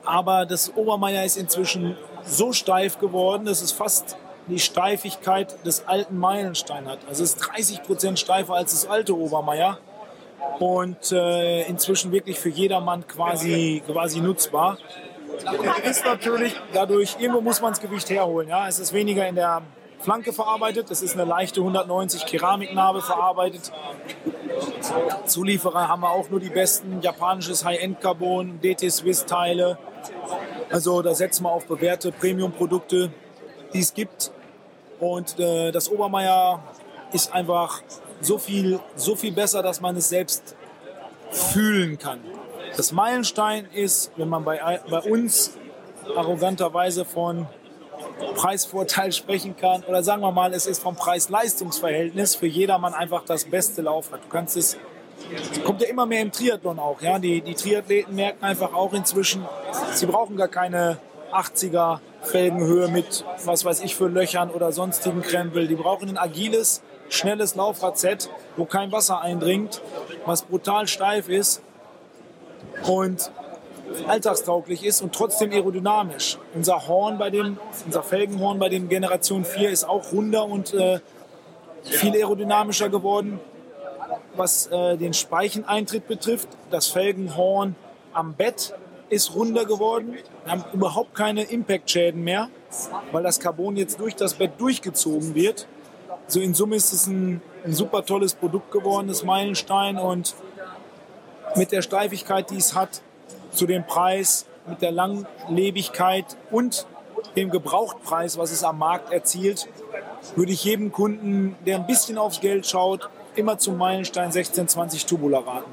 Aber das Obermeier ist inzwischen so steif geworden, dass es fast die Steifigkeit des alten Meilenstein hat. Also es ist 30 Prozent steifer als das alte Obermeier und äh, inzwischen wirklich für jedermann quasi, quasi nutzbar. Ist natürlich dadurch, irgendwo muss man das Gewicht herholen. Ja? Es ist weniger in der Flanke verarbeitet, es ist eine leichte 190 Keramiknarbe verarbeitet. Zulieferer haben wir auch nur die besten, japanisches High-End-Carbon, DT-Swiss-Teile, also da setzen wir auf bewährte Premium-Produkte, die es gibt. Und äh, das Obermeier ist einfach so viel, so viel besser, dass man es selbst fühlen kann. Das Meilenstein ist, wenn man bei, bei uns arroganterweise von Preisvorteil sprechen kann, oder sagen wir mal, es ist vom Preis-Leistungs-Verhältnis für jedermann einfach das beste Laufrad. Du kannst es kommt ja immer mehr im Triathlon auch. Ja? Die, die Triathleten merken einfach auch inzwischen, sie brauchen gar keine 80er Felgenhöhe mit, was weiß ich, für Löchern oder sonstigen Krempel. Die brauchen ein agiles, schnelles Laufradset, wo kein Wasser eindringt, was brutal steif ist und alltagstauglich ist und trotzdem aerodynamisch. Unser Horn bei dem, unser Felgenhorn bei dem Generation 4 ist auch runder und äh, viel aerodynamischer geworden was äh, den Speicheneintritt betrifft. Das Felgenhorn am Bett ist runder geworden. Wir haben überhaupt keine Impact-Schäden mehr, weil das Carbon jetzt durch das Bett durchgezogen wird. So in Summe ist es ein, ein super tolles Produkt geworden, das Meilenstein. Und mit der Steifigkeit, die es hat, zu dem Preis, mit der Langlebigkeit und dem Gebrauchtpreis, was es am Markt erzielt, würde ich jedem Kunden, der ein bisschen aufs Geld schaut, immer zum Meilenstein 1620 Tubular raten.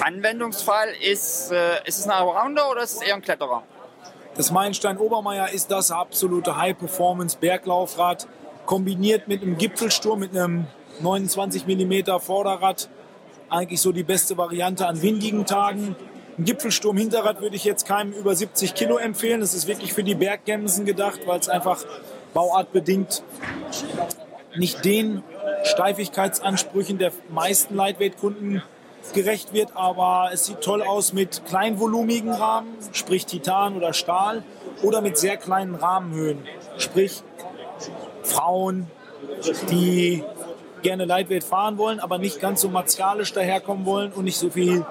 Anwendungsfall ist, äh, ist es ein Allrounder oder ist es eher ein Kletterer? Das Meilenstein Obermeier ist das absolute High-Performance-Berglaufrad, kombiniert mit einem Gipfelsturm, mit einem 29 mm Vorderrad. Eigentlich so die beste Variante an windigen Tagen. Ein Gipfelsturm Hinterrad würde ich jetzt keinem über 70 Kilo empfehlen. Das ist wirklich für die Berggämsen gedacht, weil es einfach bauartbedingt nicht den Steifigkeitsansprüchen der meisten Lightweight-Kunden gerecht wird, aber es sieht toll aus mit kleinvolumigen Rahmen, sprich Titan oder Stahl, oder mit sehr kleinen Rahmenhöhen, sprich Frauen, die gerne Lightweight fahren wollen, aber nicht ganz so martialisch daherkommen wollen und nicht so viel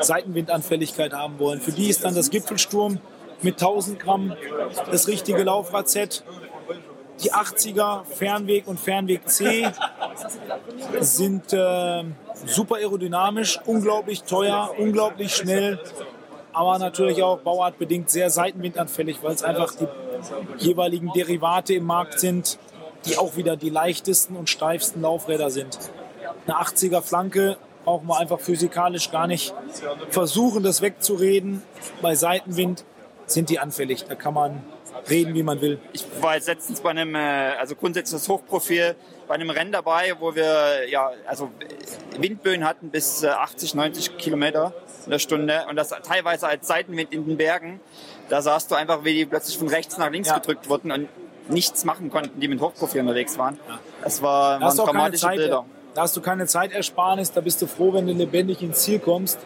Seitenwindanfälligkeit haben wollen. Für die ist dann das Gipfelsturm mit 1000 Gramm das richtige Laufradset. Die 80er Fernweg und Fernweg C sind äh, super aerodynamisch, unglaublich teuer, unglaublich schnell, aber natürlich auch bauartbedingt sehr seitenwindanfällig, weil es einfach die jeweiligen Derivate im Markt sind, die auch wieder die leichtesten und steifsten Laufräder sind. Eine 80er Flanke brauchen wir einfach physikalisch gar nicht versuchen, das wegzureden. Bei Seitenwind sind die anfällig. Da kann man reden, wie man will. Ich war jetzt letztens bei einem, äh, also grundsätzlich das Hochprofil, bei einem Rennen dabei, wo wir ja, also Windböen hatten bis 80, äh, 90 Kilometer in der Stunde und das teilweise als Seitenwind in den Bergen. Da sahst du einfach, wie die plötzlich von rechts nach links ja. gedrückt wurden und nichts machen konnten, die mit Hochprofil unterwegs waren. Das war, waren dramatische Zeit, Bilder. Da hast du keine Zeitersparnis, da bist du froh, wenn du lebendig ins Ziel kommst.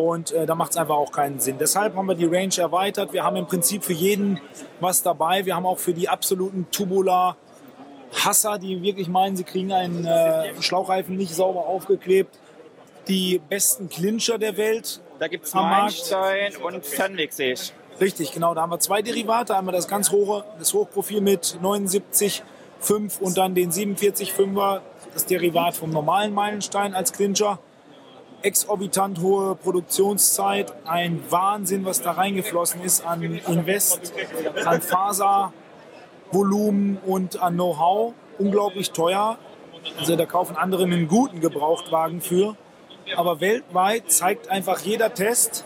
Und äh, da macht es einfach auch keinen Sinn. Deshalb haben wir die Range erweitert. Wir haben im Prinzip für jeden was dabei. Wir haben auch für die absoluten Tubular Hasser, die wirklich meinen, sie kriegen einen äh, Schlauchreifen nicht sauber aufgeklebt, die besten Clincher der Welt. Da gibt es Meilenstein und Fernweg, sehe ich. Richtig, genau. Da haben wir zwei Derivate. Einmal das ganz hohe, das Hochprofil mit 79,5 und dann den 47,5er, das Derivat vom normalen Meilenstein als Clincher exorbitant hohe Produktionszeit, ein Wahnsinn, was da reingeflossen ist an Invest, an Faservolumen und an Know-how. Unglaublich teuer. Also da kaufen andere einen guten Gebrauchtwagen für. Aber weltweit zeigt einfach jeder Test,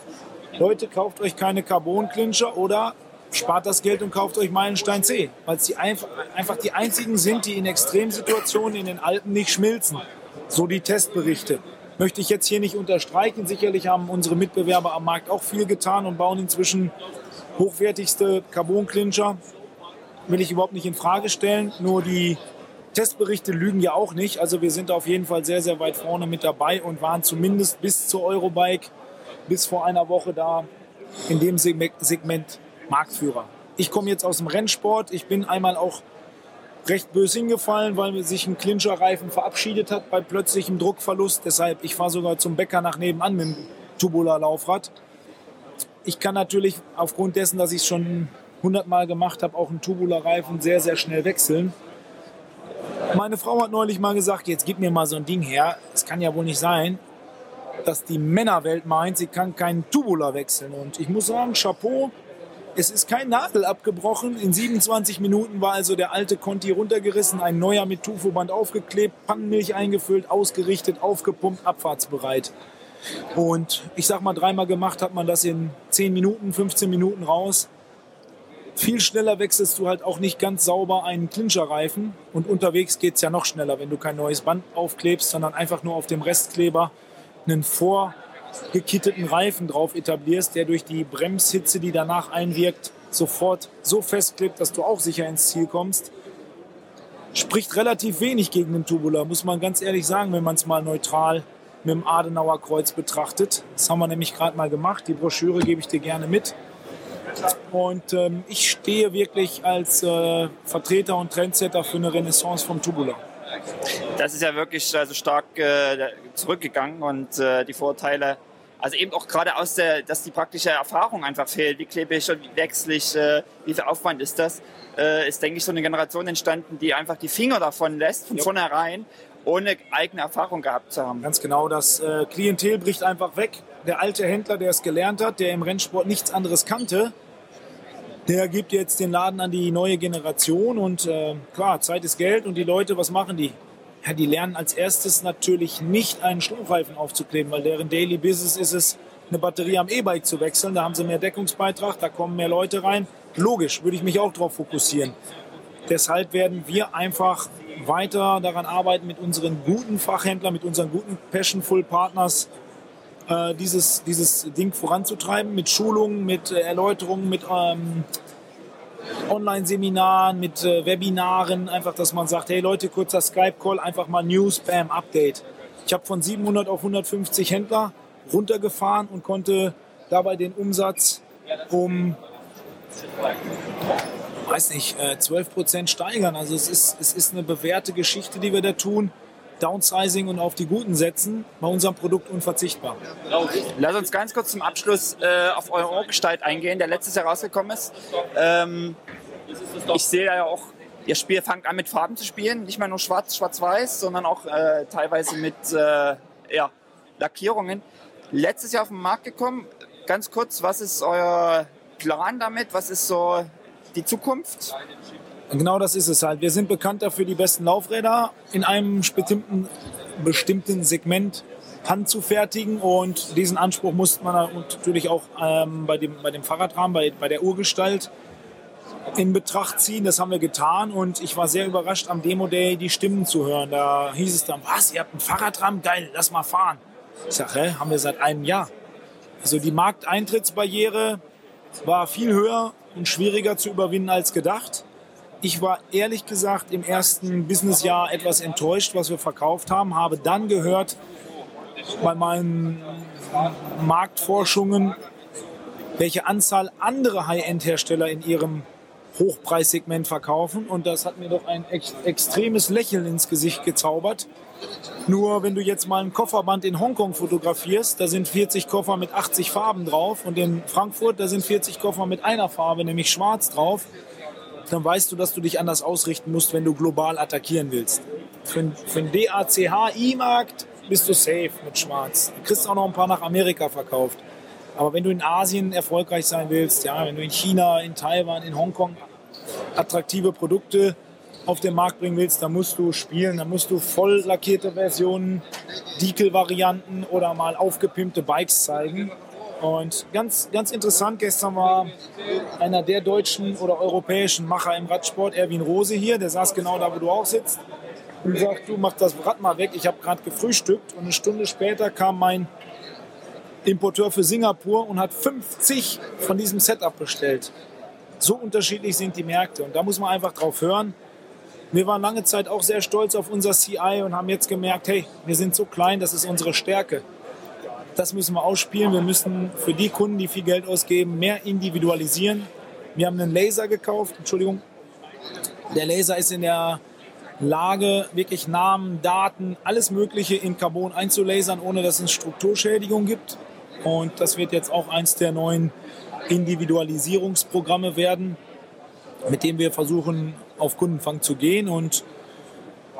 Leute, kauft euch keine Carbon-Clincher oder spart das Geld und kauft euch Meilenstein C, weil es die einfach, einfach die einzigen sind, die in Extremsituationen in den Alpen nicht schmilzen. So die Testberichte möchte ich jetzt hier nicht unterstreichen. Sicherlich haben unsere Mitbewerber am Markt auch viel getan und bauen inzwischen hochwertigste Carbon-Clincher. Will ich überhaupt nicht in Frage stellen. Nur die Testberichte lügen ja auch nicht. Also wir sind auf jeden Fall sehr, sehr weit vorne mit dabei und waren zumindest bis zur Eurobike bis vor einer Woche da in dem Segment Marktführer. Ich komme jetzt aus dem Rennsport. Ich bin einmal auch recht böse hingefallen, weil sich ein Clincher-Reifen verabschiedet hat bei plötzlichem Druckverlust. Deshalb, ich fahre sogar zum Bäcker nach nebenan mit dem Tubular-Laufrad. Ich kann natürlich aufgrund dessen, dass ich es schon 100 Mal gemacht habe, auch einen Tubular-Reifen sehr, sehr schnell wechseln. Meine Frau hat neulich mal gesagt, jetzt gib mir mal so ein Ding her. Es kann ja wohl nicht sein, dass die Männerwelt meint, sie kann keinen Tubular wechseln. Und ich muss sagen, Chapeau, es ist kein Nadel abgebrochen. In 27 Minuten war also der alte Conti runtergerissen, ein neuer mit Tufoband aufgeklebt, Pannenmilch eingefüllt, ausgerichtet, aufgepumpt, abfahrtsbereit. Und ich sag mal, dreimal gemacht hat man das in 10 Minuten, 15 Minuten raus. Viel schneller wechselst du halt auch nicht ganz sauber einen Clincherreifen. Und unterwegs geht es ja noch schneller, wenn du kein neues Band aufklebst, sondern einfach nur auf dem Restkleber einen Vor- gekitteten Reifen drauf etablierst, der durch die Bremshitze, die danach einwirkt, sofort so festklebt, dass du auch sicher ins Ziel kommst, spricht relativ wenig gegen den Tubular, muss man ganz ehrlich sagen, wenn man es mal neutral mit dem Adenauer Kreuz betrachtet. Das haben wir nämlich gerade mal gemacht. Die Broschüre gebe ich dir gerne mit. Und ähm, ich stehe wirklich als äh, Vertreter und Trendsetter für eine Renaissance vom Tubular das ist ja wirklich also stark äh, zurückgegangen und äh, die Vorteile, also eben auch gerade aus der, dass die praktische Erfahrung einfach fehlt. Wie klebe ich und wie wechsle ich, äh, wie viel Aufwand ist das? Äh, ist, denke ich, so eine Generation entstanden, die einfach die Finger davon lässt, von ja. vornherein, ohne eigene Erfahrung gehabt zu haben. Ganz genau, das äh, Klientel bricht einfach weg. Der alte Händler, der es gelernt hat, der im Rennsport nichts anderes kannte, der gibt jetzt den Laden an die neue Generation und äh, klar, Zeit ist Geld und die Leute, was machen die? Ja, die lernen als erstes natürlich nicht einen Schlauchreifen aufzukleben, weil deren Daily Business ist es, eine Batterie am E-Bike zu wechseln. Da haben sie mehr Deckungsbeitrag, da kommen mehr Leute rein. Logisch, würde ich mich auch darauf fokussieren. Deshalb werden wir einfach weiter daran arbeiten, mit unseren guten Fachhändlern, mit unseren guten Passionful Partners äh, dieses, dieses Ding voranzutreiben mit Schulungen, mit äh, Erläuterungen, mit ähm, Online-Seminaren, mit äh, Webinaren. Einfach, dass man sagt, hey Leute, kurzer Skype-Call, einfach mal News, Bam, Update. Ich habe von 700 auf 150 Händler runtergefahren und konnte dabei den Umsatz um weiß nicht, 12 Prozent steigern. Also es ist, es ist eine bewährte Geschichte, die wir da tun. Downsizing und auf die Guten setzen, bei unserem Produkt unverzichtbar. Lass uns ganz kurz zum Abschluss äh, auf euren Ohrgestalt eingehen, der letztes Jahr rausgekommen ist. Ähm, ich sehe ja auch, ihr Spiel fangt an mit Farben zu spielen, nicht mehr nur schwarz, schwarz-weiß, sondern auch äh, teilweise mit äh, ja, Lackierungen. Letztes Jahr auf den Markt gekommen. Ganz kurz, was ist euer Plan damit? Was ist so die Zukunft? Genau das ist es halt. Wir sind bekannt dafür, die besten Laufräder in einem bestimmten, bestimmten Segment handzufertigen und diesen Anspruch musste man natürlich auch ähm, bei, dem, bei dem Fahrradrahmen, bei, bei der Urgestalt in Betracht ziehen. Das haben wir getan und ich war sehr überrascht am Demo Day die Stimmen zu hören. Da hieß es dann, was, ihr habt einen Fahrradrahmen? Geil, lass mal fahren. Ich sage, hä, haben wir seit einem Jahr. Also die Markteintrittsbarriere war viel höher und schwieriger zu überwinden als gedacht. Ich war ehrlich gesagt im ersten Businessjahr etwas enttäuscht, was wir verkauft haben, habe dann gehört bei meinen Marktforschungen, welche Anzahl andere High-End-Hersteller in ihrem Hochpreissegment verkaufen. Und das hat mir doch ein ex extremes Lächeln ins Gesicht gezaubert. Nur wenn du jetzt mal ein Kofferband in Hongkong fotografierst, da sind 40 Koffer mit 80 Farben drauf und in Frankfurt, da sind 40 Koffer mit einer Farbe, nämlich schwarz drauf dann weißt du, dass du dich anders ausrichten musst, wenn du global attackieren willst. Für, für den DACHI-Markt bist du safe mit Schwarz. Du kriegst auch noch ein paar nach Amerika verkauft. Aber wenn du in Asien erfolgreich sein willst, ja, wenn du in China, in Taiwan, in Hongkong attraktive Produkte auf den Markt bringen willst, dann musst du spielen, dann musst du voll lackierte Versionen, Decal-Varianten oder mal aufgepimpte Bikes zeigen. Und ganz, ganz interessant, gestern war einer der deutschen oder europäischen Macher im Radsport, Erwin Rose hier, der saß genau da, wo du auch sitzt und sagt, du mach das Rad mal weg, ich habe gerade gefrühstückt und eine Stunde später kam mein Importeur für Singapur und hat 50 von diesem Setup bestellt. So unterschiedlich sind die Märkte und da muss man einfach drauf hören. Wir waren lange Zeit auch sehr stolz auf unser CI und haben jetzt gemerkt, hey, wir sind so klein, das ist unsere Stärke. Das müssen wir ausspielen. Wir müssen für die Kunden, die viel Geld ausgeben, mehr individualisieren. Wir haben einen Laser gekauft, Entschuldigung. Der Laser ist in der Lage, wirklich Namen, Daten, alles Mögliche in Carbon einzulasern, ohne dass es Strukturschädigung gibt. Und das wird jetzt auch eins der neuen Individualisierungsprogramme werden, mit dem wir versuchen, auf Kundenfang zu gehen. Und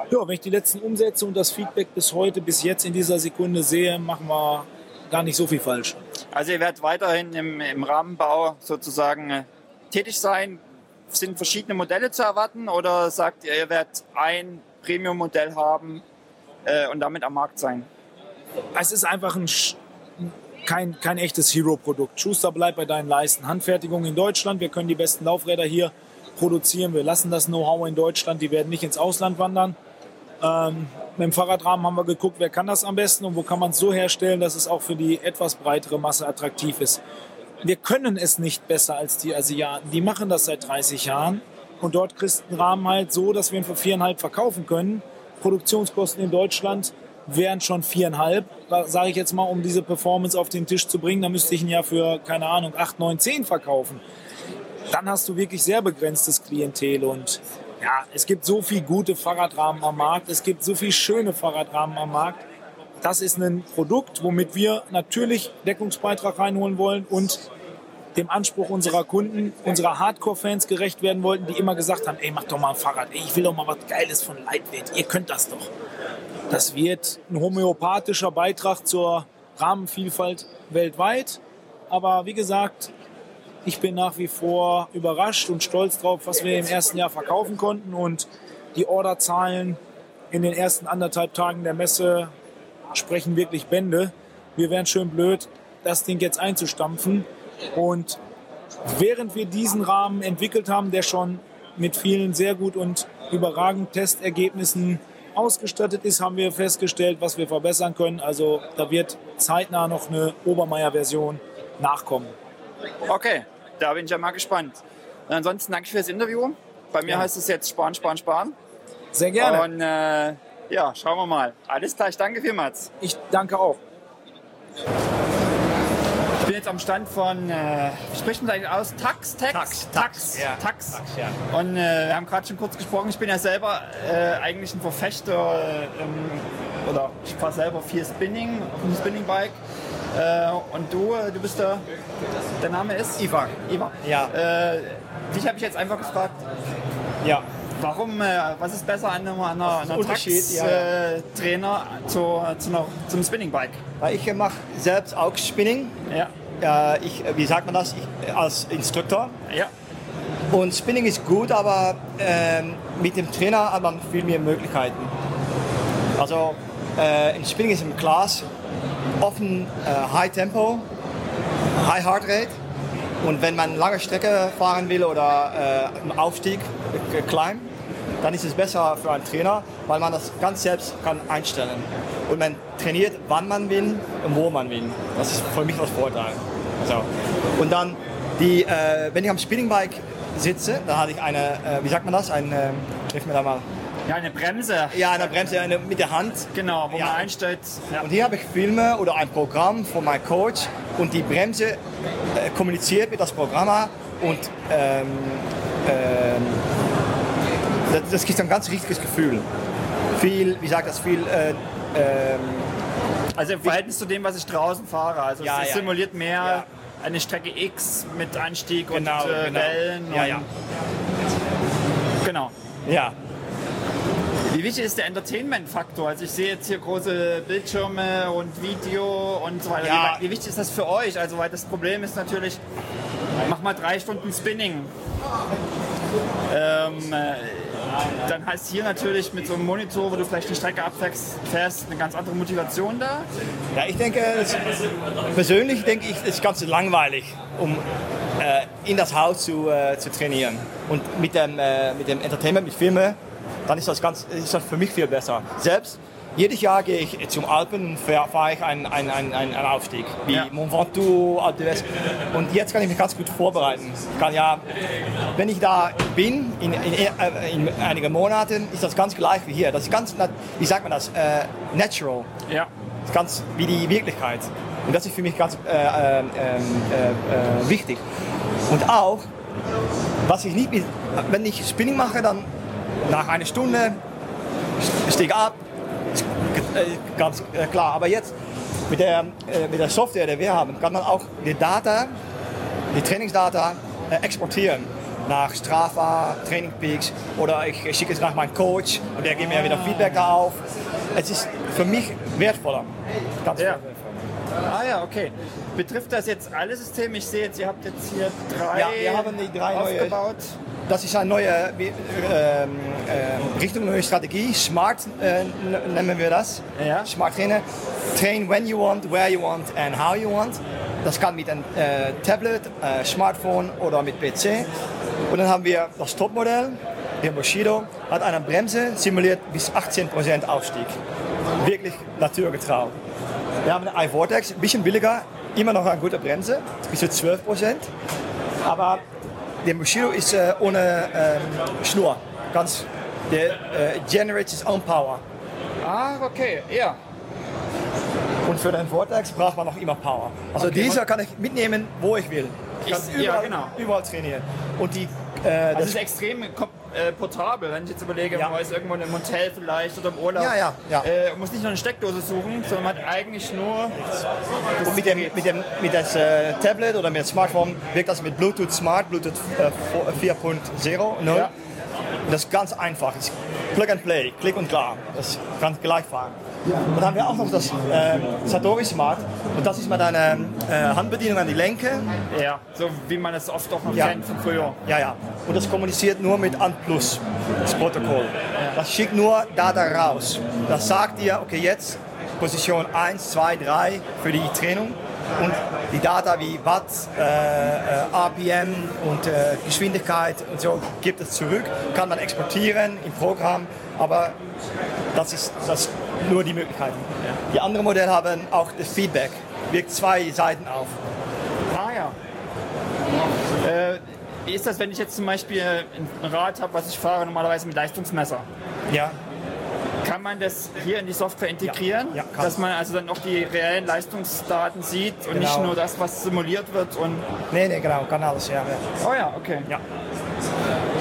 ja, wenn ich die letzten Umsätze und das Feedback bis heute, bis jetzt in dieser Sekunde sehe, machen wir gar nicht so viel falsch. Also ihr werdet weiterhin im, im Rahmenbau sozusagen äh, tätig sein. Sind verschiedene Modelle zu erwarten oder sagt ihr, ihr werdet ein Premium-Modell haben äh, und damit am Markt sein? Es ist einfach ein, kein, kein echtes Hero-Produkt. Schuster bleibt bei deinen Leisten. Handfertigung in Deutschland. Wir können die besten Laufräder hier produzieren. Wir lassen das Know-how in Deutschland. Die werden nicht ins Ausland wandern. Ähm, mit dem Fahrradrahmen haben wir geguckt, wer kann das am besten und wo kann man es so herstellen, dass es auch für die etwas breitere Masse attraktiv ist. Wir können es nicht besser als die Asiaten. Die machen das seit 30 Jahren und dort kriegst du einen Rahmen halt so, dass wir ihn für viereinhalb verkaufen können. Produktionskosten in Deutschland wären schon viereinhalb, sage ich jetzt mal, um diese Performance auf den Tisch zu bringen. Da müsste ich ihn ja für, keine Ahnung, acht, neun, zehn verkaufen. Dann hast du wirklich sehr begrenztes Klientel und ja, es gibt so viele gute Fahrradrahmen am Markt, es gibt so viele schöne Fahrradrahmen am Markt. Das ist ein Produkt, womit wir natürlich Deckungsbeitrag reinholen wollen und dem Anspruch unserer Kunden, unserer Hardcore-Fans gerecht werden wollten, die immer gesagt haben, ey, mach doch mal ein Fahrrad, ey, ich will doch mal was Geiles von Lightweight, ihr könnt das doch. Das wird ein homöopathischer Beitrag zur Rahmenvielfalt weltweit. Aber wie gesagt, ich bin nach wie vor überrascht und stolz drauf, was wir im ersten Jahr verkaufen konnten und die Orderzahlen in den ersten anderthalb Tagen der Messe sprechen wirklich Bände. Wir wären schön blöd, das Ding jetzt einzustampfen. Und während wir diesen Rahmen entwickelt haben, der schon mit vielen sehr gut und überragenden Testergebnissen ausgestattet ist, haben wir festgestellt, was wir verbessern können. Also da wird zeitnah noch eine Obermeier-Version nachkommen. Okay, da bin ich ja mal gespannt. Und ansonsten danke für das Interview. Bei mir Ja. heißt es jetzt Sparen, Sparen, Sparen. Sehr gerne. Und äh, ja, schauen wir mal. Alles klar, ich danke vielmals. Ich danke auch. Ich bin jetzt am Stand von, äh, wie spricht man eigentlich aus? Tax? Tax? Tax, Tax. ja. Tax. Tax, ja. Und äh, wir haben gerade schon kurz gesprochen, ich bin ja selber äh, eigentlich ein Verfechter äh, ähm, oder ich fahre selber viel Spinning auf dem Spinningbike. Äh, und du, äh, du bist der, der Name ist? Ivar. Ivar. Ja. Äh, dich habe ich jetzt einfach gefragt, Ja. warum, äh, was ist besser an einer, an einer, einer ja. Trax-Trainer zu, zu einer, zum Spinningbike? Weil ich mache selbst auch Spinning. Ja. Äh, ich, wie sagt man das? Ich, als Instruktor. Ja. Und Spinning ist gut, aber ähm, mit dem Trainer hat man viel mehr Möglichkeiten. Also äh, im Spinning ist im Class offen äh, High Tempo, High Heart Rate. Und wenn man lange Strecke fahren will oder äh, im Aufstieg äh, climb, dann ist es besser für einen Trainer, weil man das ganz selbst kann einstellen. Und man trainiert, wann man will und wo man will. Das ist für mich das Vorteil. So. Und dann, die, äh, wenn ich am Spinningbike sitze, dann hatte ich eine, äh, wie sagt man das? Ein, äh, hilf mir da mal. Ja, eine Bremse. Ja, eine Bremse eine, mit der Hand. Genau, wo Ja. man einstellt. Ja. Und hier habe ich Filme oder ein Programm von meinem Coach und die Bremse äh, kommuniziert mit das Programm und ähm, ähm, das, das gibt ein ganz richtiges Gefühl. Viel, wie sagt das, viel äh, ähm, Also im Verhältnis zu dem, was ich draußen fahre. Also Ja, es ja. simuliert mehr Ja. eine Strecke X mit Anstieg Genau, und äh, genau. Wellen. Ja, und, ja. Genau. ja. Wie wichtig ist der Entertainment-Faktor? Also ich sehe jetzt hier große Bildschirme und Video und so weiter. Ja. Wie, wie wichtig ist das für euch? Also weil das Problem ist natürlich, mach mal drei Stunden Spinning. Ähm, äh, dann heißt hier natürlich mit so einem Monitor, wo du vielleicht eine Strecke abfährst, fährst, eine ganz andere Motivation da. Ja, ich denke, es, persönlich denke ich, es ist ganz langweilig, um äh, in das Haus zu, äh, zu trainieren. Und mit dem, äh, mit dem Entertainment, mit Filmen, dann ist das, ganz, ist das für mich viel besser. Selbst jedes Jahr gehe ich zum Alpen und fahr- fahre ich einen, einen, einen, einen Aufstieg, wie Ja. Mont Ventoux, Alpe d'Huez. Und jetzt kann ich mich ganz gut vorbereiten. Ich kann ja, wenn ich da bin, in, in, äh, in einigen Monaten, ist das ganz gleich wie hier. Das ist ganz, wie sagt man das, äh, natural. Ja. Das ist ganz wie die Wirklichkeit. Und das ist für mich ganz äh, äh, äh, äh, wichtig. Und auch, was ich nicht, wenn ich Spinning mache, dann nach einer Stunde steige ab, äh, ganz äh, klar. Aber jetzt mit der, äh, mit der Software, die wir haben, kann man auch die Data, die Trainingsdata exportieren nach Strava, Training Peaks oder ich schicke es nach meinem Coach und der gibt mir wieder Feedback darauf. Es ist für mich wertvoller. Ganz Ja. Ah ja, okay. Betrifft das jetzt alle Systeme? Ich sehe jetzt, ihr habt jetzt hier drei, Ja, wir haben die drei neue- aufgebaut. Das ist eine neue ähm, ähm, Richtung, neue Strategie. Smart äh, nennen wir das. Ja. Smart Trainer. Train when you want, where you want and how you want. Das kann mit einem äh, Tablet, äh, Smartphone oder mit PC. Und dann haben wir das Topmodell. Der Bushido hat eine Bremse, simuliert bis 18% Aufstieg. Wirklich naturgetreu. Wir haben eine iVortex, ein bisschen billiger, immer noch eine gute Bremse, bis zu 12%. Aber der Bushido ist äh, ohne ähm, Schnur. Ganz, der äh, generates his own power. Ah, okay, ja. Und für den Vortex braucht man noch immer Power. Also Okay, dieser kann ich mitnehmen, wo ich will. Ich kann Ich- ja, überall, genau. überall trainieren. Und die, äh, Also das, ist extrem kom- äh, portabel, wenn ich jetzt überlege, Ja. man ist irgendwo im Hotel vielleicht oder im Urlaub. Ja, ja, ja. Äh, man muss nicht nur eine Steckdose suchen, sondern man hat eigentlich nur und mit dem, mit dem mit das äh, Tablet oder mit dem Smartphone wirkt das mit Bluetooth Smart, Bluetooth äh, 4.0. Ja. Und Das ist ganz einfach. Das ist Plug and Play, Klick und klar. Das kann gleich fahren. Und dann haben wir auch noch das äh, Satori Smart. Und das ist mit einer äh, Handbedienung an die Lenke. Ja, so wie man es oft auch noch Ja. kennt von früher. Ja, ja. Und das kommuniziert nur mit ANPLUS, das Protokoll. Das schickt nur Data raus. Das sagt dir, okay, jetzt Position 1, 2, 3 für die Training. Und die Data wie Watt, äh, äh, RPM und äh, Geschwindigkeit und so gibt es zurück. Kann man exportieren im Programm. Aber Das ist das nur die Möglichkeiten. Die anderen Modelle haben auch das Feedback, wirkt zwei Seiten auf. Ah ja. Äh, wie ist das, wenn ich jetzt zum Beispiel ein Rad habe, was ich fahre normalerweise mit Leistungsmesser? Ja, Kann man das hier in die Software integrieren, Ja, ja, dass man also dann auch die reellen Leistungsdaten sieht und Genau. nicht nur das, was simuliert wird und nee, nee, genau, kann alles, ja. oh ja, okay. Ja.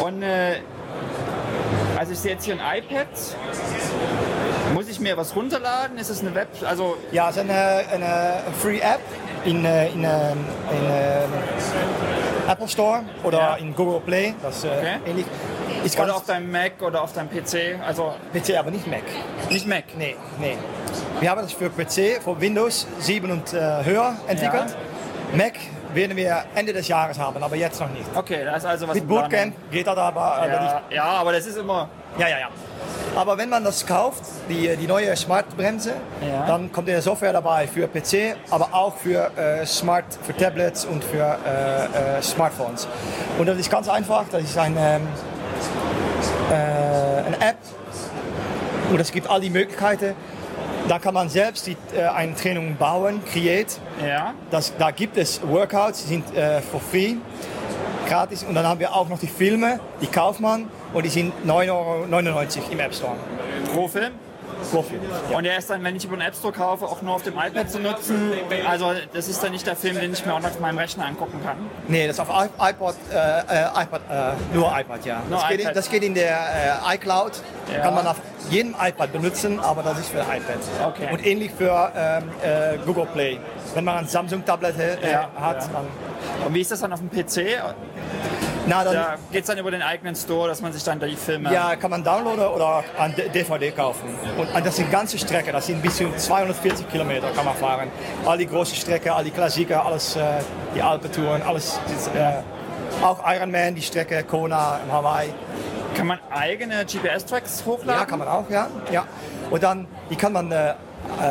Und äh, also ich sehe jetzt hier ein iPad. Muss ich mir was runterladen? Ist es eine Web? Also Ja, es ist eine, eine Free App in, äh, in, äh, in äh, Apple Store oder Ja. in Google Play, das ist äh, Okay. ähnlich. Ich kann oder auf deinem Mac oder auf deinem PC. Also PC, aber nicht Mac. nicht Mac. Nee, nee. Wir haben das für PC, für Windows 7 und äh, höher entwickelt. Mac werden wir Ende des Jahres haben, aber jetzt noch nicht. Okay, da ist also was Mit. Bootcamp geht das aber, aber nicht. Ja, ja, aber das ist immer. Ja, ja, ja. Aber wenn man das kauft, die, die neue Smart-Bremse, Ja. dann kommt eine Software dabei für PC, aber auch für äh, Smart, für Tablets und für äh, äh, Smartphones. Und das ist ganz einfach. Das ist ein, ähm, äh, eine App und es gibt all die Möglichkeiten. Da kann man selbst die, äh, eine Training bauen, create. Ja. Das, da gibt es Workouts, die sind äh, for free, gratis. Und dann haben wir auch noch die Filme, die kauft man und die sind 9,99 Euro im App Store. Pro Film. Pro Film. Ja. Und der ist dann, wenn ich über den App Store kaufe, auch nur auf dem iPad zu nutzen. Also das ist dann nicht der Film, den ich mir auch noch auf meinem Rechner angucken kann. Nee, das ist auf iPod, äh, äh, iPad, äh, nur iPad, ja. Nur das, geht, in- iPad. das geht in der äh, iCloud, Ja. kann man auf jedem iPad benutzen, aber das ist für iPad. Okay. Und ähnlich für ähm, äh, Google Play. Wenn man ein Samsung-Tablet Ja, hat, ja. dann... Und wie ist das dann auf dem PC? Na, dann Da geht es dann über den eigenen Store, dass man sich dann die Filme. Ja, kann man downloaden oder an DVD kaufen. Und das sind ganze Strecken, das sind bis zu 240 Kilometer kann man fahren. All die großen Strecken, all die Klassiker, alles, äh, die Alpentouren, alles. Äh, auch Ironman, die Strecke Kona in Hawaii. Kann man eigene GPS-Tracks hochladen? Ja, kann man auch, ja. ja. Und dann, die kann man äh, äh,